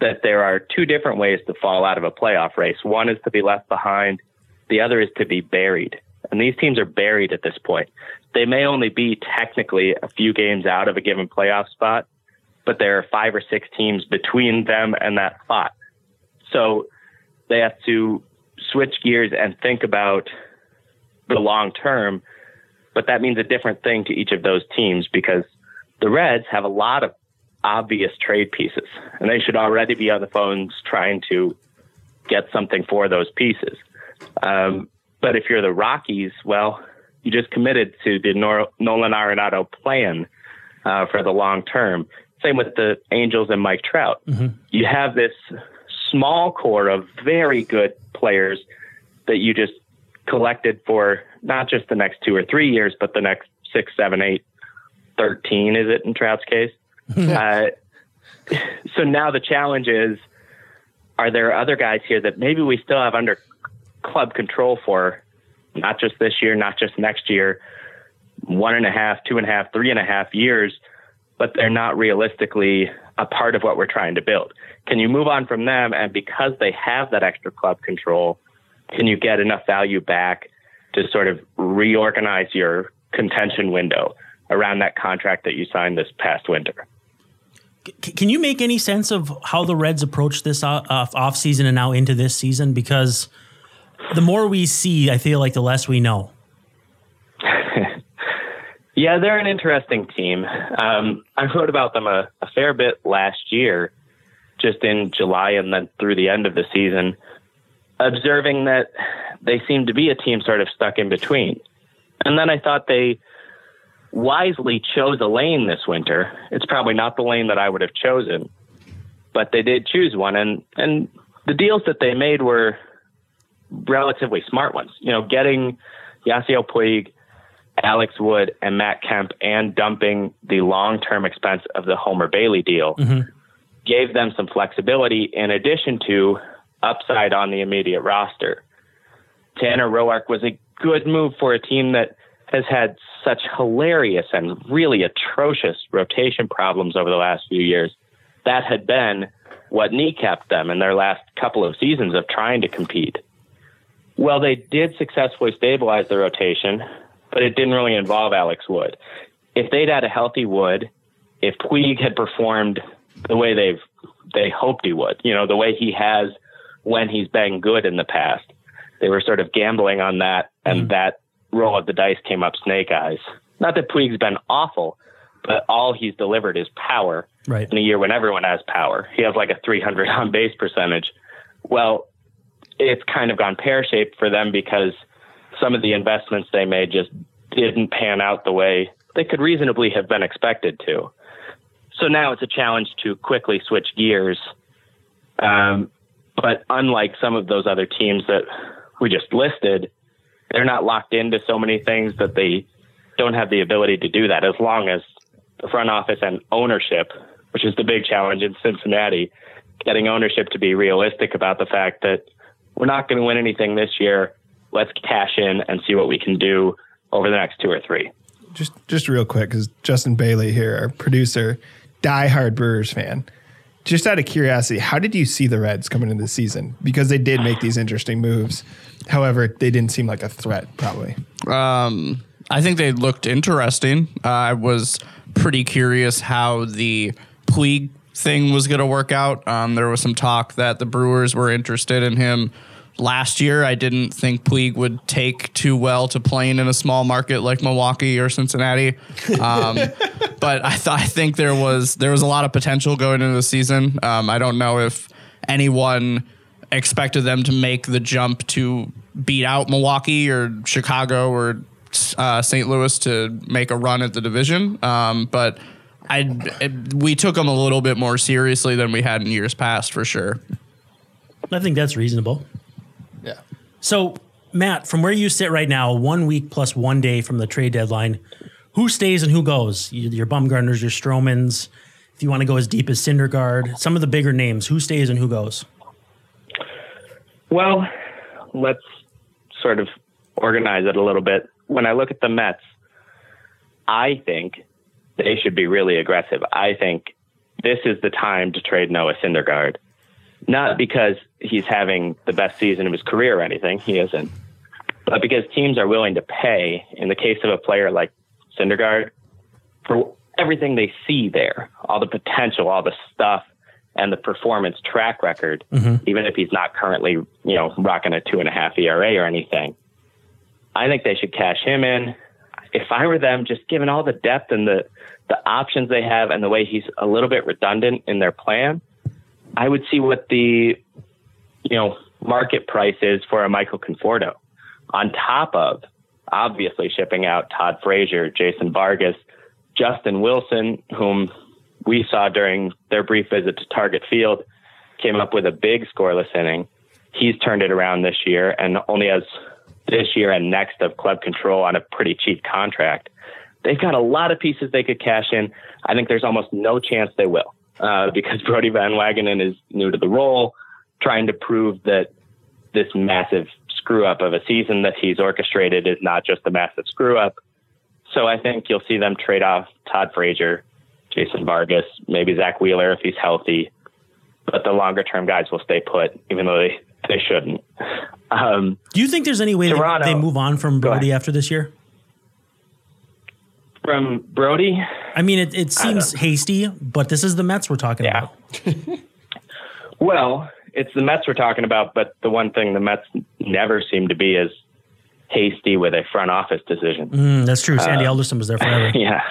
that there are two different ways to fall out of a playoff race. One is to be left behind, the other is to be buried. And these teams are buried at this point. They may only be technically a few games out of a given playoff spot, but there are five or six teams between them and that spot. So they have to switch gears and think about the long term. But that means a different thing to each of those teams because the Reds have a lot of obvious trade pieces, and they should already be on the phones trying to get something for those pieces. Um, but if you're the Rockies, well, you just committed to the Nor- Nolan Arenado plan uh, for the long term. Same with the Angels and Mike Trout. Mm-hmm. You have this small core of very good players that you just collected for not just the next two or three years, but the next six, seven, eight, 13, is it in Trout's case? uh, (laughs) so now the challenge is are there other guys here that maybe we still have under club control for, not just this year, not just next year, one and a half, two and a half, three and a half years? but they're not realistically a part of what we're trying to build. Can you move on from them? And because they have that extra club control, can you get enough value back to sort of reorganize your contention window around that contract that you signed this past winter? Can you make any sense of how the Reds approach this off season and now into this season? Because the more we see, I feel like the less we know. Yeah, they're an interesting team. Um, I wrote about them a, a fair bit last year, just in July and then through the end of the season, observing that they seem to be a team sort of stuck in between. And then I thought they wisely chose a lane this winter. It's probably not the lane that I would have chosen, but they did choose one. And, and the deals that they made were relatively smart ones. You know, getting Yasiel Puig Alex Wood and Matt Kemp and dumping the long term expense of the Homer Bailey deal mm-hmm. gave them some flexibility in addition to upside on the immediate roster. Tanner Roark was a good move for a team that has had such hilarious and really atrocious rotation problems over the last few years. That had been what kneecapped them in their last couple of seasons of trying to compete. Well, they did successfully stabilize the rotation but it didn't really involve Alex Wood. If they'd had a healthy Wood, if Puig had performed the way they've they hoped he would, you know, the way he has when he's been good in the past, they were sort of gambling on that, and mm that roll of the dice came up snake eyes. Not that Puig's been awful, but all he's delivered is power. Right. In a year when everyone has power, he has like a 300 on base percentage. Well, it's kind of gone pear shaped for them because some of the investments they made just didn't pan out the way they could reasonably have been expected to. So now it's a challenge to quickly switch gears. Um, but unlike some of those other teams that we just listed, they're not locked into so many things that they don't have the ability to do that as long as the front office and ownership, which is the big challenge in Cincinnati, getting ownership to be realistic about the fact that we're not going to win anything this year let's cash in and see what we can do over the next two or three. Just just real quick, because Justin Bailey here, our producer, diehard Brewers fan. Just out of curiosity, how did you see the Reds coming into the season? Because they did make these interesting moves. However, they didn't seem like a threat, probably. Um, I think they looked interesting. Uh, I was pretty curious how the Puig thing was going to work out. Um, there was some talk that the Brewers were interested in him last year. I didn't think Puig would take too well to playing in a small market like Milwaukee or Cincinnati. Um, (laughs) but I, th- I think there was there was a lot of potential going into the season. Um, I don't know if anyone expected them to make the jump to beat out Milwaukee or Chicago or uh, St. Louis to make a run at the division. Um, but I it, we took them a little bit more seriously than we had in years past, for sure. I think that's reasonable. So, Matt, from where you sit right now, one week plus one day from the trade deadline, who stays and who goes? Your Bumgarners, your Stromans. If you want to go as deep as Syndergaard, some of the bigger names, who stays and who goes? Well, let's sort of organize it a little bit. When I look at the Mets, I think they should be really aggressive. I think this is the time to trade Noah Syndergaard. Not because he's having the best season of his career or anything, he isn't, but because teams are willing to pay, in the case of a player like Syndergaard, for everything they see there, all the potential, all the stuff, and the performance track record, mm-hmm. even if he's not currently, you know, rocking a two and a half ERA or anything. I think they should cash him in. If I were them, just given all the depth and the the options they have and the way he's a little bit redundant in their plan, I would see what the you know market price is for a Michael Conforto, on top of obviously shipping out Todd Frazier, Jason Vargas, Justin Wilson, whom we saw during their brief visit to Target Field, came up with a big scoreless inning. He's turned it around this year and only has this year and next of club control on a pretty cheap contract. They've got a lot of pieces they could cash in. I think there's almost no chance they will uh, because Brodie Van Wagenen is new to the role, trying to prove that this massive screw up of a season that he's orchestrated is not just a massive screw up. So I think you'll see them trade off Todd Frazier, Jason Vargas, maybe Zack Wheeler if he's healthy. But the longer term guys will stay put, even though they, they shouldn't. Um, Do you think there's any way that Toronto. they move on from Brodie after this year? from Brodie, I mean, it, it seems hasty, but this is the Mets we're talking Yeah. about. (laughs) well, it's the Mets we're talking about, but the one thing the Mets never seem to be is hasty with a front office decision. Mm, that's true. Sandy Alderson was there (laughs) forever. Yeah.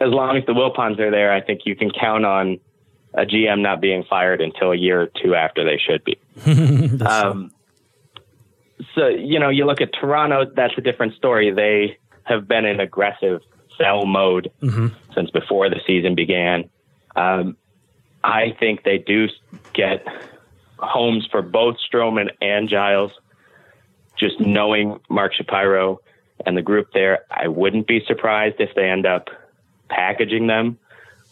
As long as the Wilpons are there, I think you can count on a GM not being fired until a year or two after they should be. (laughs) um, so, you know, you look at Toronto, that's a different story. They have been in aggressive sell mode since before the season began. Um, I think they do get homes for both Stroman and Giles. Just knowing Mark Shapiro and the group there, I wouldn't be surprised if they end up packaging them.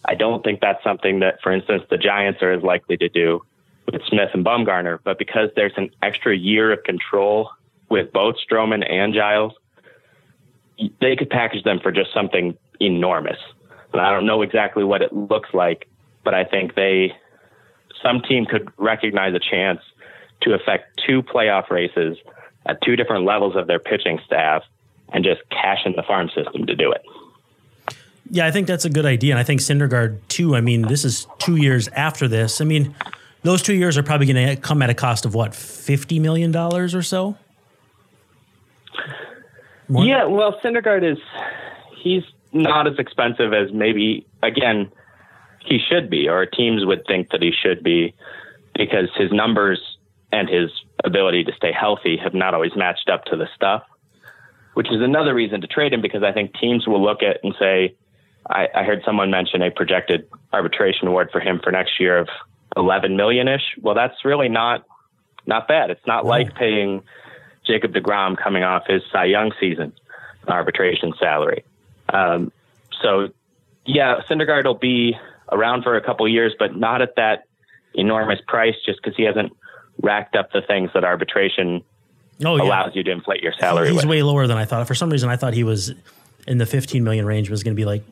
I don't think that's something that, for instance, the Giants are as likely to do with Smith and Bumgarner. But because there's an extra year of control with both Stroman and Giles, they could package them for just something enormous. And I don't know exactly what it looks like, but I think they, some team could recognize a chance to affect two playoff races at two different levels of their pitching staff and just cash in the farm system to do it. Yeah, I think that's a good idea. And I think Syndergaard, too. I mean, this is two years after this. I mean, those two years are probably going to come at a cost of what, $50 million or so? More? Yeah, well, Syndergaard is he's not as expensive as maybe again he should be, or teams would think that he should be, because his numbers and his ability to stay healthy have not always matched up to the stuff. Which is another reason to trade him because I think teams will look at and say, I, I heard someone mention a projected arbitration award for him for next year of eleven million ish. Well, that's really not not bad. It's not like paying Jacob DeGrom coming off his Cy Young season arbitration salary. Um, so, yeah, Syndergaard will be around for a couple years, but not at that enormous price just because he hasn't racked up the things that arbitration Oh, yeah. allows you to inflate your salary He's with. way lower than I thought. For some reason, I thought he was in the 15 million range, was going to be like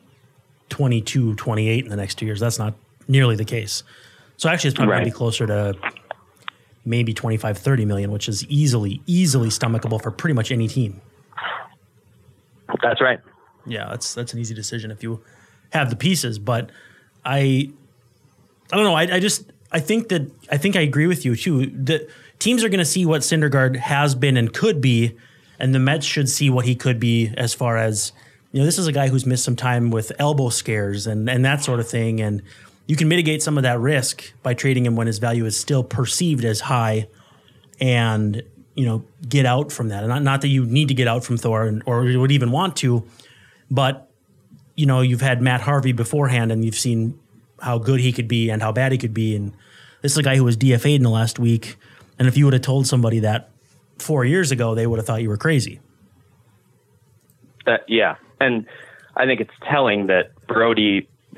22, 28 in the next two years. That's not nearly the case. So actually, it's probably going to be closer to maybe 25, 30 million, which is easily, easily stomachable for pretty much any team. That's right. Yeah, that's that's an easy decision if you have the pieces. But I, I don't know. I, I just I think that I think I agree with you too. The teams are going to see what Syndergaard has been and could be, and the Mets should see what he could be as far as you know. This is a guy who's missed some time with elbow scares and and that sort of thing, and you can mitigate some of that risk by trading him when his value is still perceived as high, and you know get out from that. And not not that you need to get out from Thor and, or would even want to, but you know you've had Matt Harvey beforehand, and you've seen how good he could be and how bad he could be, and this is a guy who was DFA'd in the last week. And if you would have told somebody that four years ago, they would have thought you were crazy. That yeah, and I think it's telling that Brodie. (laughs)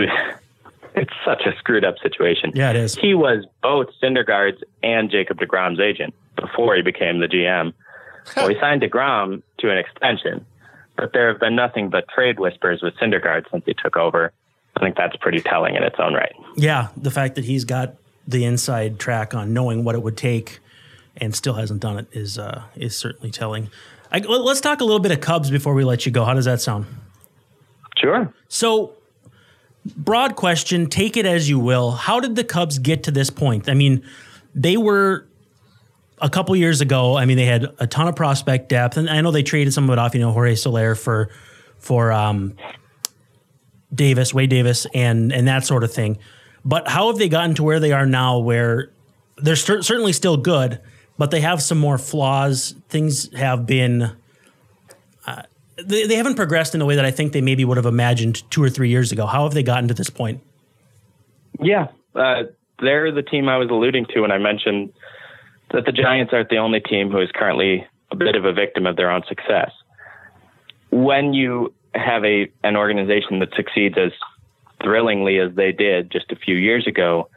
it's such a screwed up situation. Yeah, it is. He was both Syndergaard's and Jacob Degrom's agent before he became the GM. (laughs) well, he signed Degrom to an extension, but there have been nothing but trade whispers with Syndergaard since he took over. I think that's pretty telling in its own right. Yeah, the fact that he's got the inside track on knowing what it would take and still hasn't done it is uh, is certainly telling. I, let's talk a little bit of Cubs before we let you go. How does that sound? Sure. So, broad question, take it as you will. How did the Cubs get to this point? I mean, they were a couple years ago. I mean, they had a ton of prospect depth, and I know they traded some of it off. You know, Jorge Soler for for um, Davis, Wade Davis, and and that sort of thing. But how have they gotten to where they are now, where they're cer- certainly still good, but they have some more flaws? Things have been. Uh, they, they haven't progressed in a way that I think they maybe would have imagined two or three years ago. How have they gotten to this point? Yeah, uh, they're the team I was alluding to when I mentioned that the Giants aren't the only team who is currently a bit of a victim of their own success. When you have a an organization that succeeds as thrillingly as they did just a few years ago,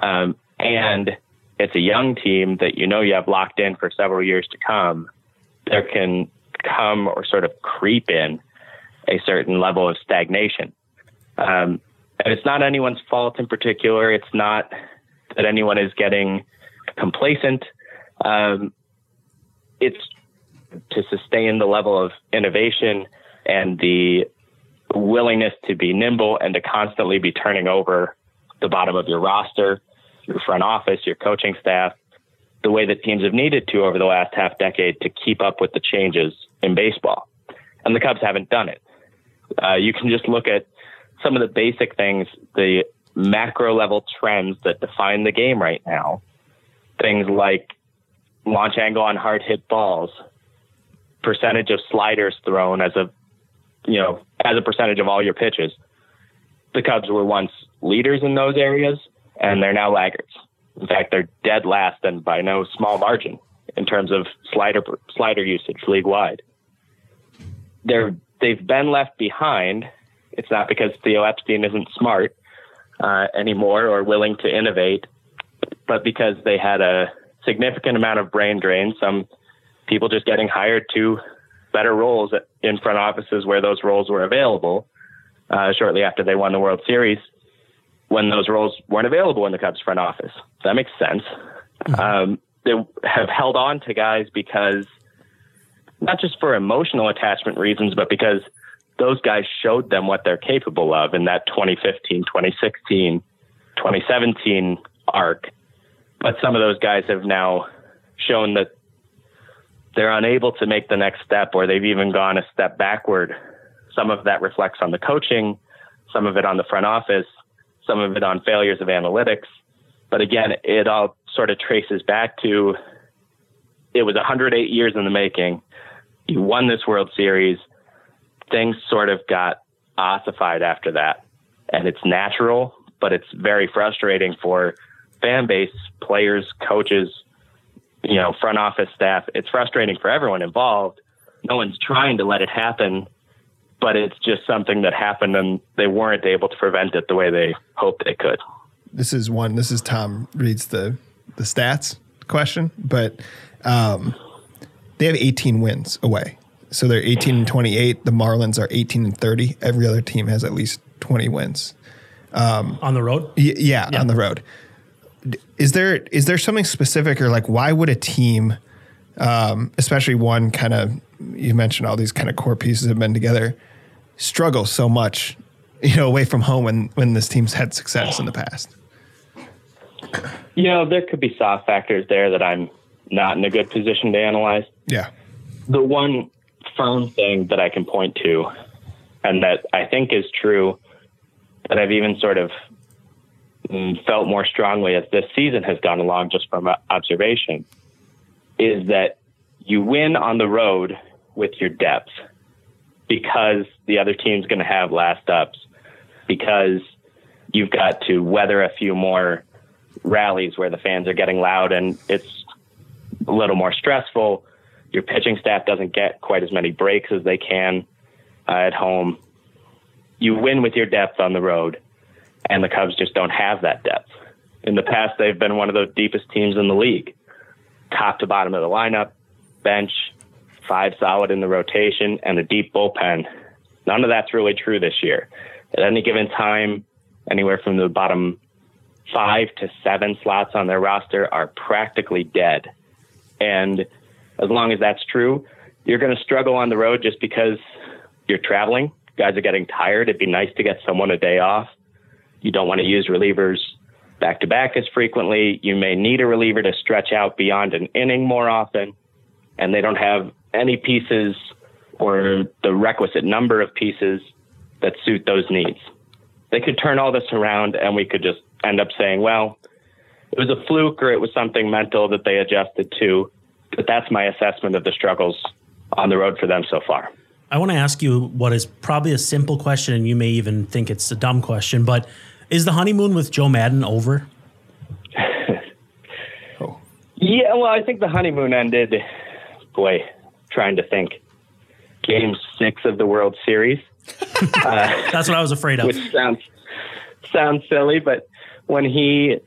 um, and it's a young team that you know you have locked in for several years to come, there can come or sort of creep in a certain level of stagnation. Um, and it's not anyone's fault in particular. It's not that anyone is getting complacent. Um, it's to sustain the level of innovation and the willingness to be nimble and to constantly be turning over the bottom of your roster, your front office, your coaching staff, the way that teams have needed to over the last half decade to keep up with the changes in baseball. And the Cubs haven't done it. Uh, you can just look at some of the basic things, the macro level trends that define the game right now. Things like launch angle on hard hit balls, percentage of sliders thrown as a you know, as a percentage of all your pitches. The Cubs were once leaders in those areas, and they're now laggards. In fact, they're dead last and by no small margin in terms of slider slider usage league wide. They're they've been left behind. It's not because Theo Epstein isn't smart uh, anymore or willing to innovate, but because they had a significant amount of brain drain. Some people just getting hired to better roles in front offices where those roles were available uh, shortly after they won the World Series when those roles weren't available in the Cubs front office. That makes sense. Mm-hmm. Um, they have held on to guys because not just for emotional attachment reasons, but because those guys showed them what they're capable of in that 2015, 2016, 2017 arc. But some of those guys have now shown that they're unable to make the next step or they've even gone a step backward. Some of that reflects on the coaching, some of it on the front office, some of it on failures of analytics. But again, it all sort of traces back to it was 108 years in the making. You won this World Series. Things sort of got ossified after that. And it's natural, but it's very frustrating for fan base, players, coaches, you know, front office staff. It's frustrating for everyone involved. No one's trying to let it happen, but it's just something that happened and they weren't able to prevent it the way they hoped they could. This is one, this is Tom reads the, the stats question, but um, they have 18 wins away. So they're 18 and 28. The Marlins are 18 and 30. Every other team has at least 20 wins. Um, on the road? Y- yeah, yeah, on the road is there is there something specific or like why would a team um, especially one kind of you mentioned all these kind of core pieces have been together, struggle so much, you know, away from home when when this team's had success in the past. You know, there could be soft factors there that I'm not in a good position to analyze. Yeah. The one firm thing that I can point to, and that I think is true, that I've even sort of felt more strongly as this season has gone along, just from observation, is that you win on the road with your depth because the other team's going to have last ups, because you've got to weather a few more rallies where the fans are getting loud and it's a little more stressful. Your pitching staff doesn't get quite as many breaks as they can uh, at home. You win with your depth on the road, and the Cubs just don't have that depth. In the past, they've been one of the deepest teams in the league, top to bottom of the lineup, bench, five solid in the rotation, and a deep bullpen. None of that's really true this year. At any given time, anywhere from the bottom five to seven slots on their roster are practically dead. And as long as that's true, you're going to struggle on the road just because you're traveling. Guys are getting tired. It'd be nice to get someone a day off. You don't want to use relievers back to back as frequently. You may need a reliever to stretch out beyond an inning more often. And they don't have any pieces or the requisite number of pieces that suit those needs. They could turn all this around and we could just end up saying, well, it was a fluke or it was something mental that they adjusted to. But that's my assessment of the struggles on the road for them so far. I want to ask you what is probably a simple question, and you may even think it's a dumb question, but is the honeymoon with Joe Maddon over? (laughs) oh. Yeah, well, I think the honeymoon ended, boy, trying to think, game six of the World Series. (laughs) uh, That's what I was afraid of. Which sounds sounds silly, but when he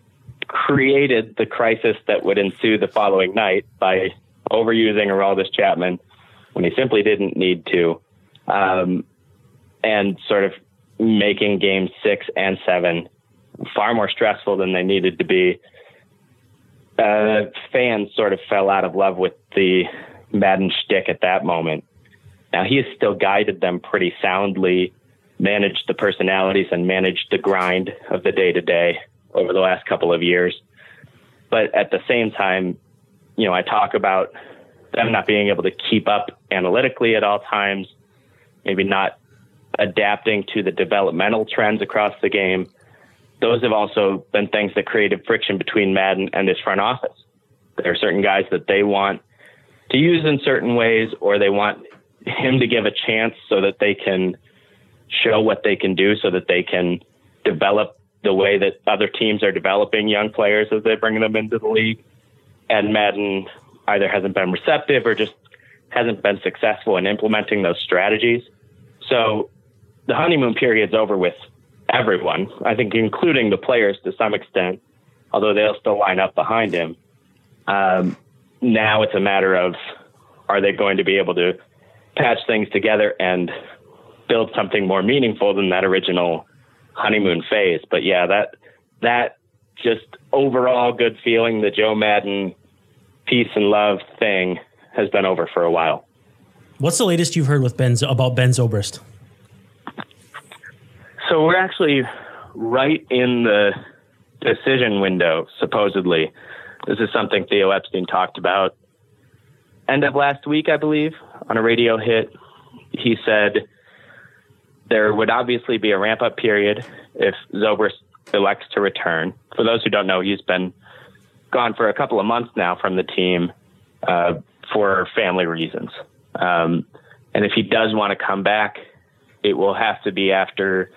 created the crisis that would ensue the following night by overusing Aroldis Chapman when he simply didn't need to, um, and sort of making games six and seven far more stressful than they needed to be. Uh, fans sort of fell out of love with the Maddon shtick at that moment. Now he has still guided them pretty soundly, managed the personalities and managed the grind of the day to day over the last couple of years. But at the same time, you know, I talk about them not being able to keep up analytically at all times, maybe not adapting to the developmental trends across the game. Those have also been things that created friction between Maddon and his front office. There are certain guys that they want to use in certain ways, or they want him to give a chance so that they can show what they can do, so that they can develop the way that other teams are developing young players as they bring them into the league. And Maddon either hasn't been receptive or just hasn't been successful in implementing those strategies. So the honeymoon period's over with everyone, I think, including the players to some extent, although they'll still line up behind him. Um, now it's a matter of are they going to be able to patch things together and build something more meaningful than that original honeymoon phase. But yeah, that that just overall good feeling, the Joe Maddon peace and love thing has been over for a while. What's the latest you've heard with Ben about Ben Zobrist? So we're actually right in the decision window, supposedly. This is something Theo Epstein talked about end of last week, I believe, on a radio hit. He said there would obviously be a ramp up period if Zobrist elects to return. For those who don't know, he's been gone for a couple of months now from the team uh, for family reasons. Um, and if he does want to come back, it will have to be after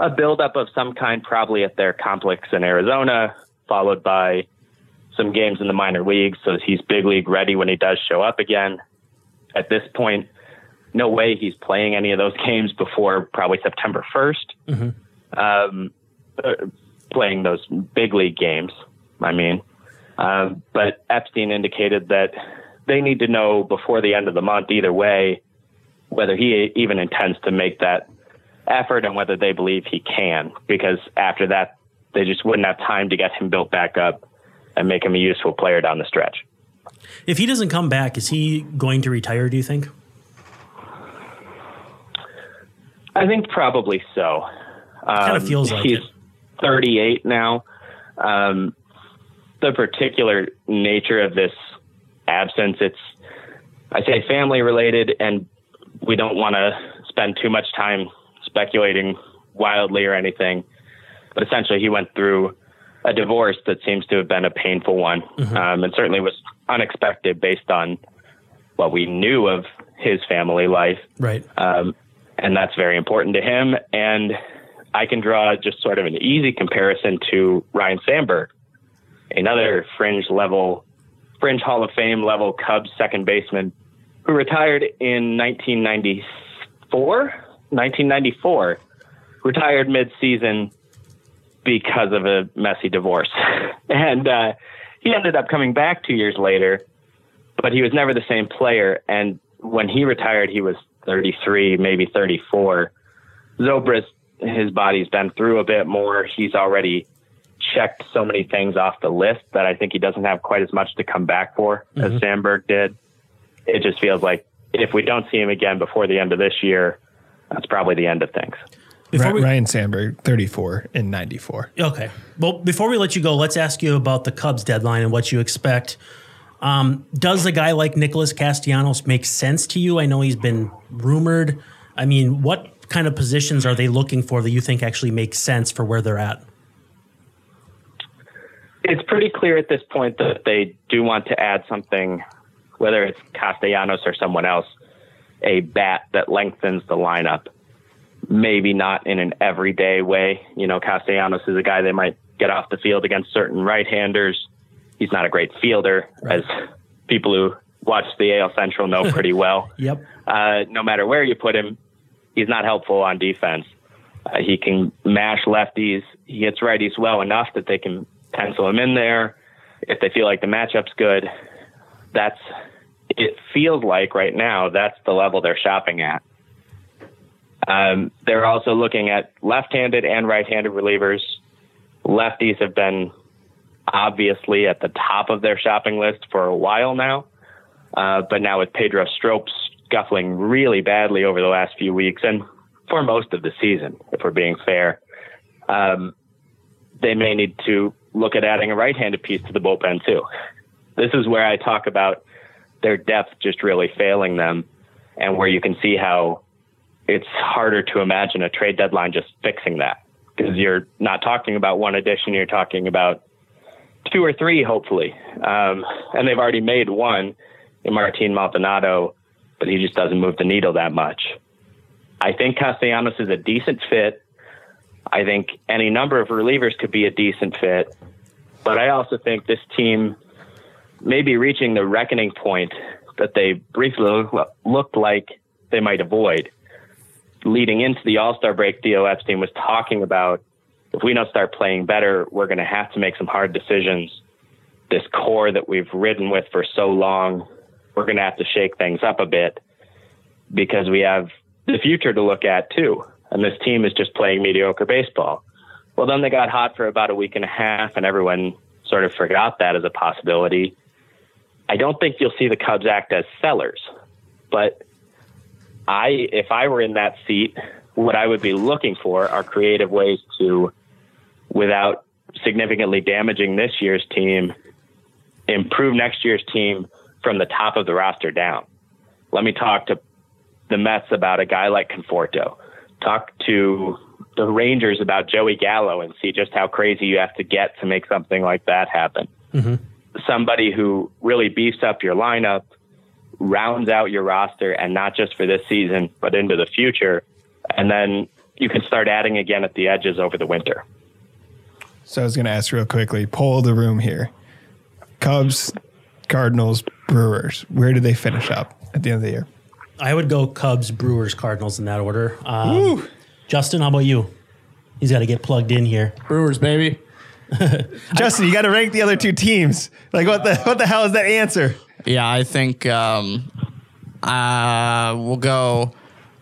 a buildup of some kind, probably at their complex in Arizona, followed by some games in the minor leagues so he's big league ready when he does show up again. At this point, no way he's playing any of those (laughs) games before probably September 1st. Mm-hmm. Um, uh, playing those big league games, I mean. Um, but Epstein indicated that they need to know before the end of the month, either way, whether he even intends to make that effort and whether they believe he can, because after that, they just wouldn't have time to get him built back up and make him a useful player down the stretch. If he doesn't come back, is he going to retire, do you think? I think probably so. Um, kind of feels like he's it. 38 now. Um, the particular nature of this absence, it's, I say family related, and we don't want to spend too much time speculating wildly or anything. But essentially, he went through a divorce that seems to have been a painful one, um, and certainly was unexpected based on what we knew of his family life Right. um, and that's very important to him. And I can draw just sort of an easy comparison to Ryne Sandberg, another fringe level, fringe Hall of Fame level Cubs second baseman who retired in 1994. 1994, retired mid-season because of a messy divorce, (laughs) and uh, he ended up coming back two years later but he was never the same player. And when he retired, he was 33, maybe 34. Zobrist, his body's been through a bit more. He's already checked so many things off the list that I think he doesn't have quite as much to come back for as Sandberg did. It just feels like if we don't see him again before the end of this year, that's probably the end of things. Before we, Ryne Sandberg, 34 and 94. Okay. Well, before we let you go, let's ask you about the Cubs deadline and what you expect. Um, does a guy like Nicholas Castellanos make sense to you? I know he's been rumored. I mean, what kind of positions are they looking for that you think actually make sense for where they're at? it's pretty clear at this point that they do want to add something, whether it's Castellanos or someone else, a bat that lengthens the lineup. Maybe not in an everyday way. You know, Castellanos is a guy they might get off the field against certain right-handers. He's not a great fielder, as people who watch the AL Central know (laughs) pretty well Yep. uh, no matter where you put him, he's not helpful on defense. Uh, he can mash lefties. He hits righties well enough that they can pencil him in there if they feel like the matchup's good. That's it feels like right now that's the level they're shopping at. Um, they're also looking at left-handed and right-handed relievers. Lefties have been obviously at the top of their shopping list for a while now. Uh, but now with Pedro Strop scuffling really badly over the last few weeks and for most of the season, if we're being fair, um, they may need to look at adding a right-handed piece to the bullpen too. This is where I talk about their depth just really failing them, and where you can see how it's harder to imagine a trade deadline just fixing that because you're not talking about one addition, you're talking about two or three, hopefully. Um, and they've already made one in Martin Maldonado, but he just doesn't move the needle that much. I think Castellanos is a decent fit. I think any number of relievers could be a decent fit. But I also think this team may be reaching the reckoning point that they briefly look- looked like they might avoid. Leading into the All Star break, Theo Epstein was talking about if we don't start playing better, we're going to have to make some hard decisions. This core that we've ridden with for so long, we're going to have to shake things up a bit because we have the future to look at too. And this team is just playing mediocre baseball. Well, then they got hot for about a week and a half, and everyone sort of forgot that as a possibility. I don't think you'll see the Cubs act as sellers, but I, if I were in that seat, what I would be looking for are creative ways to, without significantly damaging this year's team, improve next year's team from the top of the roster down. Let me talk to the Mets about a guy like Conforto. Talk to the Rangers about Joey Gallo and see just how crazy you have to get to make something like that happen. Mm-hmm. Somebody who really beefs up your lineup, rounds out your roster, and not just for this season, but into the future. And then you can start adding again at the edges over the winter. So I was going to ask real quickly, poll the room here. Cubs, Cardinals, Brewers. Where do they finish up at the end of the year? I would go Cubs, Brewers, Cardinals in that order. Um, Justin, how about you? He's got to get plugged in here. Brewers, baby. (laughs) Justin, you got to rank the other two teams. Like what the what the hell is that answer? Yeah, I think um, uh, we'll go.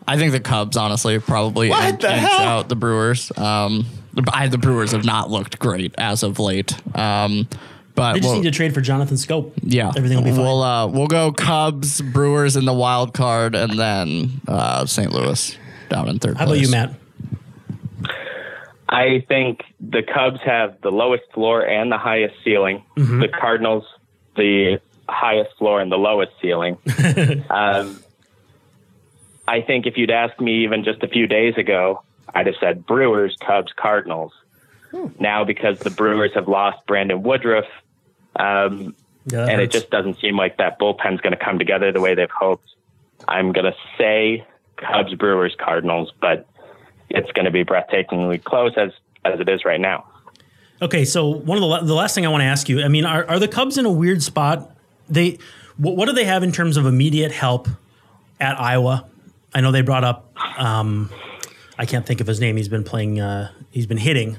I think the Cubs, honestly, probably What inch, the inch hell? out the Brewers. Um, the, I, the Brewers have not looked great as of late. Um, but They just we'll- need to trade for Jonathan Schoop. yeah, everything will be fine. We'll uh, we'll go Cubs, Brewers in the wild card, and then uh, St. Louis. down in third How place. about you, Matt? I think the Cubs have the lowest floor and the highest ceiling. The Cardinals, the highest floor and the lowest ceiling. (laughs) um, I think if you'd asked me even just a few days ago, I'd have said Brewers, Cubs, Cardinals. Now, because the Brewers have lost Brandon Woodruff, um, Yeah, and it just doesn't seem like that bullpen's going to come together the way they've hoped. I'm going to say Cubs, Brewers, Cardinals, but it's going to be breathtakingly close as as it is right now. Okay, so one of the the last thing I want to ask you, I mean, are, are the Cubs in a weird spot? They what, what do they have in terms of immediate help at Iowa? I know they brought up um, I can't think of his name. He's been playing. Uh, he's been hitting.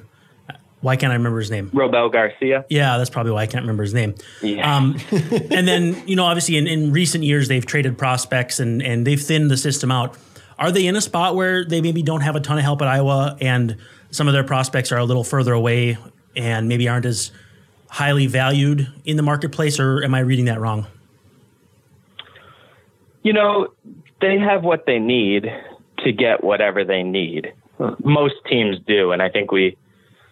Why can't I remember his name? Robel Garcia. Yeah, that's probably why I can't remember his name. Yeah. Um, (laughs) and then, you know, obviously in, in recent years, they've traded prospects and, and they've thinned the system out. Are they in a spot where they maybe don't have a ton of help at Iowa and some of their prospects are a little further away and maybe aren't as highly valued in the marketplace? Or am I reading that wrong? You know, they have what they need to get whatever they need. Most teams do. And I think we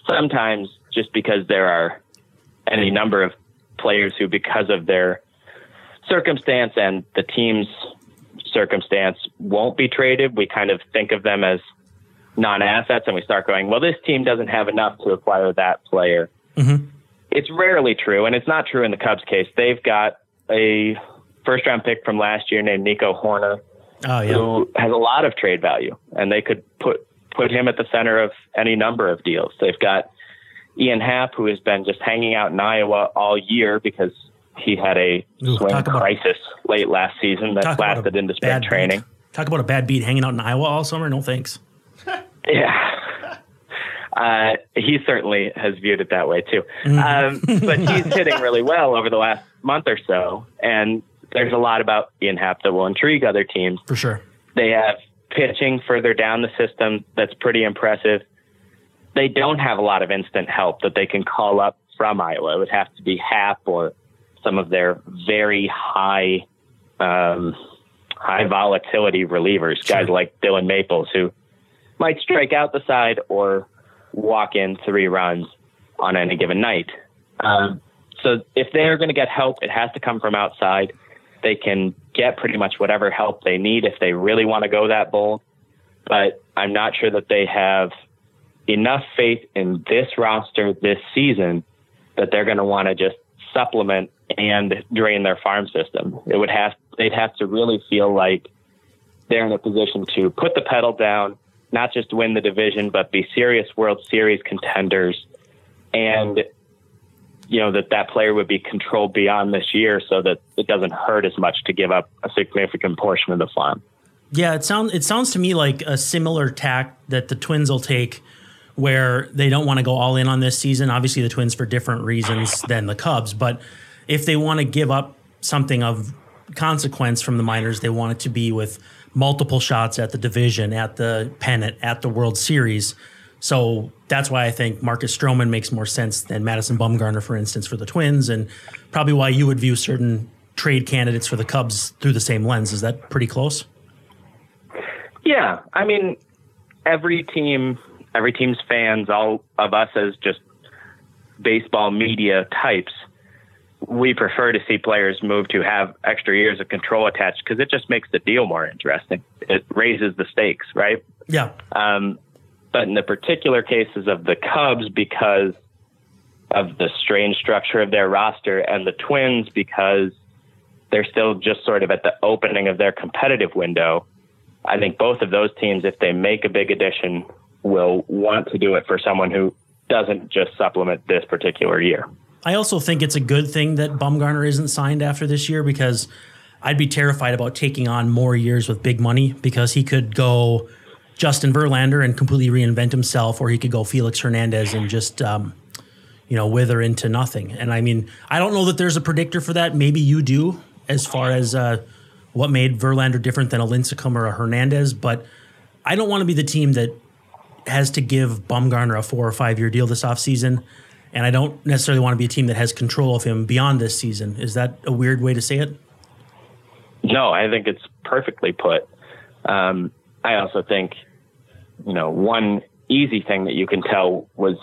sometimes, just because there are any number of players who, because of their circumstance and the team's circumstance, won't be traded, we kind of think of them as non assets and we start going, well, this team doesn't have enough to acquire that player. Mm-hmm. It's rarely true. And it's not true in the Cubs case. They've got a first round pick from last year named Nico Hoerner Oh, yeah. who has a lot of trade value, and they could put put him at the center of any number of deals. They've got Ian Happ, who has been just hanging out in Iowa all year because he had a Ooh, swing talk about- crisis late last season that Talk about a lasted into spring training. beat. Talk about a bad beat hanging out in Iowa all summer. No thanks. (laughs) Yeah. Uh, he certainly has viewed it that way too. Mm-hmm. Um, but he's (laughs) hitting really well over the last month or so. And there's a lot about Ian Happ that will intrigue other teams. For sure. They have pitching further down the system that's pretty impressive. They don't have a lot of instant help that they can call up from Iowa. It would have to be Happ or some of their very high, um, high volatility relievers, guys like Dylan Maples, who might strike out the side or walk in three runs on any given night. Um, so if they're going to get help, it has to come from outside. They can get pretty much whatever help they need if they really want to go that bold. But I'm not sure that they have enough faith in this roster this season that they're going to want to just supplement and drain their farm system. It would have they'd have to really feel like they're in a position to put the pedal down, not just win the division, but be serious World Series contenders, and you know that that player would be controlled beyond this year, so that it doesn't hurt as much to give up a significant portion of the farm. Yeah, it sounds it sounds to me like a similar tack that the Twins will take, where they don't want to go all in on this season. Obviously, the Twins for different reasons than the Cubs, but if they want to give up something of consequence from the minors, they want it to be with multiple shots at the division, at the pennant, at the World Series. So that's why I think Marcus Stroman makes more sense than Madison Bumgarner, for instance, for the Twins, and probably why you would view certain trade candidates for the Cubs through the same lens. Is that pretty close? Yeah, I mean, every team, every team's fans, all of us as just baseball media types, we prefer to see players move to have extra years of control attached because it just makes the deal more interesting. It raises the stakes, right? Yeah. Um, but in the particular cases of the Cubs, because of the strange structure of their roster, and the Twins, because they're still just sort of at the opening of their competitive window, I think both of those teams, if they make a big addition, will want to do it for someone who doesn't just supplement this particular year. I also think it's a good thing that Bumgarner isn't signed after this year because I'd be terrified about taking on more years with big money because he could go Justin Verlander and completely reinvent himself, or he could go Felix Hernandez and just, um, you know, wither into nothing. And I mean, I don't know that there's a predictor for that. Maybe you do, as far as uh, what made Verlander different than a Lincecum or a Hernandez, but I don't want to be the team that has to give Bumgarner a four or five year deal this offseason. And I don't necessarily want to be a team that has control of him beyond this season. Is that a weird way to say it? No, I think it's perfectly put. Um, I also think, you know, one easy thing that you can tell was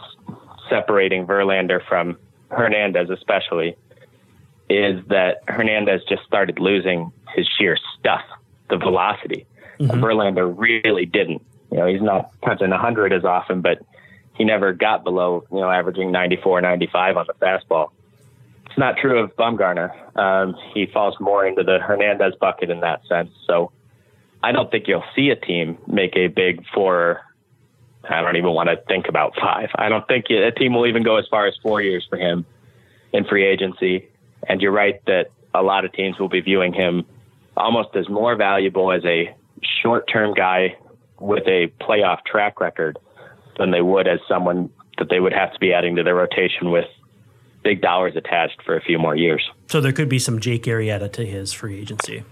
separating Verlander from Hernandez, especially, is that Hernandez just started losing his sheer stuff, the velocity. Mm-hmm. Verlander really didn't. You know, he's not touching 100 as often, but he never got below, you know, averaging 94, 95 on the fastball. It's not true of Bumgarner. Um, he falls more into the Hernandez bucket in that sense. So I don't think you'll see a team make a big four. I don't even want to think about five. I don't think a team will even go as far as four years for him in free agency. And you're right that a lot of teams will be viewing him almost as more valuable as a short term guy with a playoff track record than they would as someone that they would have to be adding to their rotation with big dollars attached for a few more years. So there could be some Jake Arrieta to his free agency.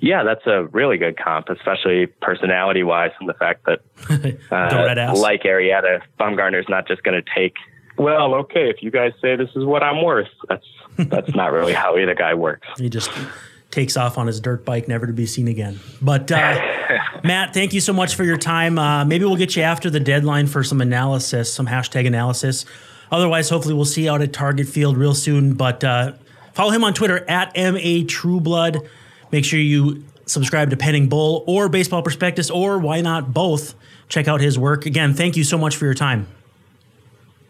Yeah, that's a really good comp, especially personality wise, and the fact that, (laughs) uh, like Arrieta, Bumgarner's not just going to take. Well, okay, if you guys say this is what I'm worth, that's (laughs) that's not really how either guy works. He just takes off on his dirt bike, never to be seen again. But uh, (laughs) Matt, thank you so much for your time. Uh, maybe we'll get you after the deadline for some analysis, some hashtag analysis. Otherwise, hopefully, we'll see you out at Target Field real soon. But uh, follow him on Twitter at ma trueblood. Make sure you subscribe to Penning Bull or Baseball Prospectus, or why not both? Check out his work. Again, thank you so much for your time.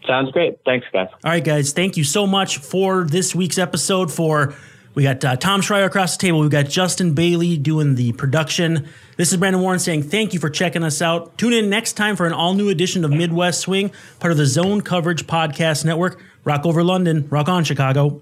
Sounds great. Thanks, guys. All right, guys. Thank you so much for this week's episode. For we got uh, Tom Schreier across the table. We've got Justin Bailey doing the production. This is Brandon Warne saying thank you for checking us out. Tune in next time for an all new edition of Midwest Swing, part of the Zone Coverage Podcast Network. Rock over London, rock on Chicago.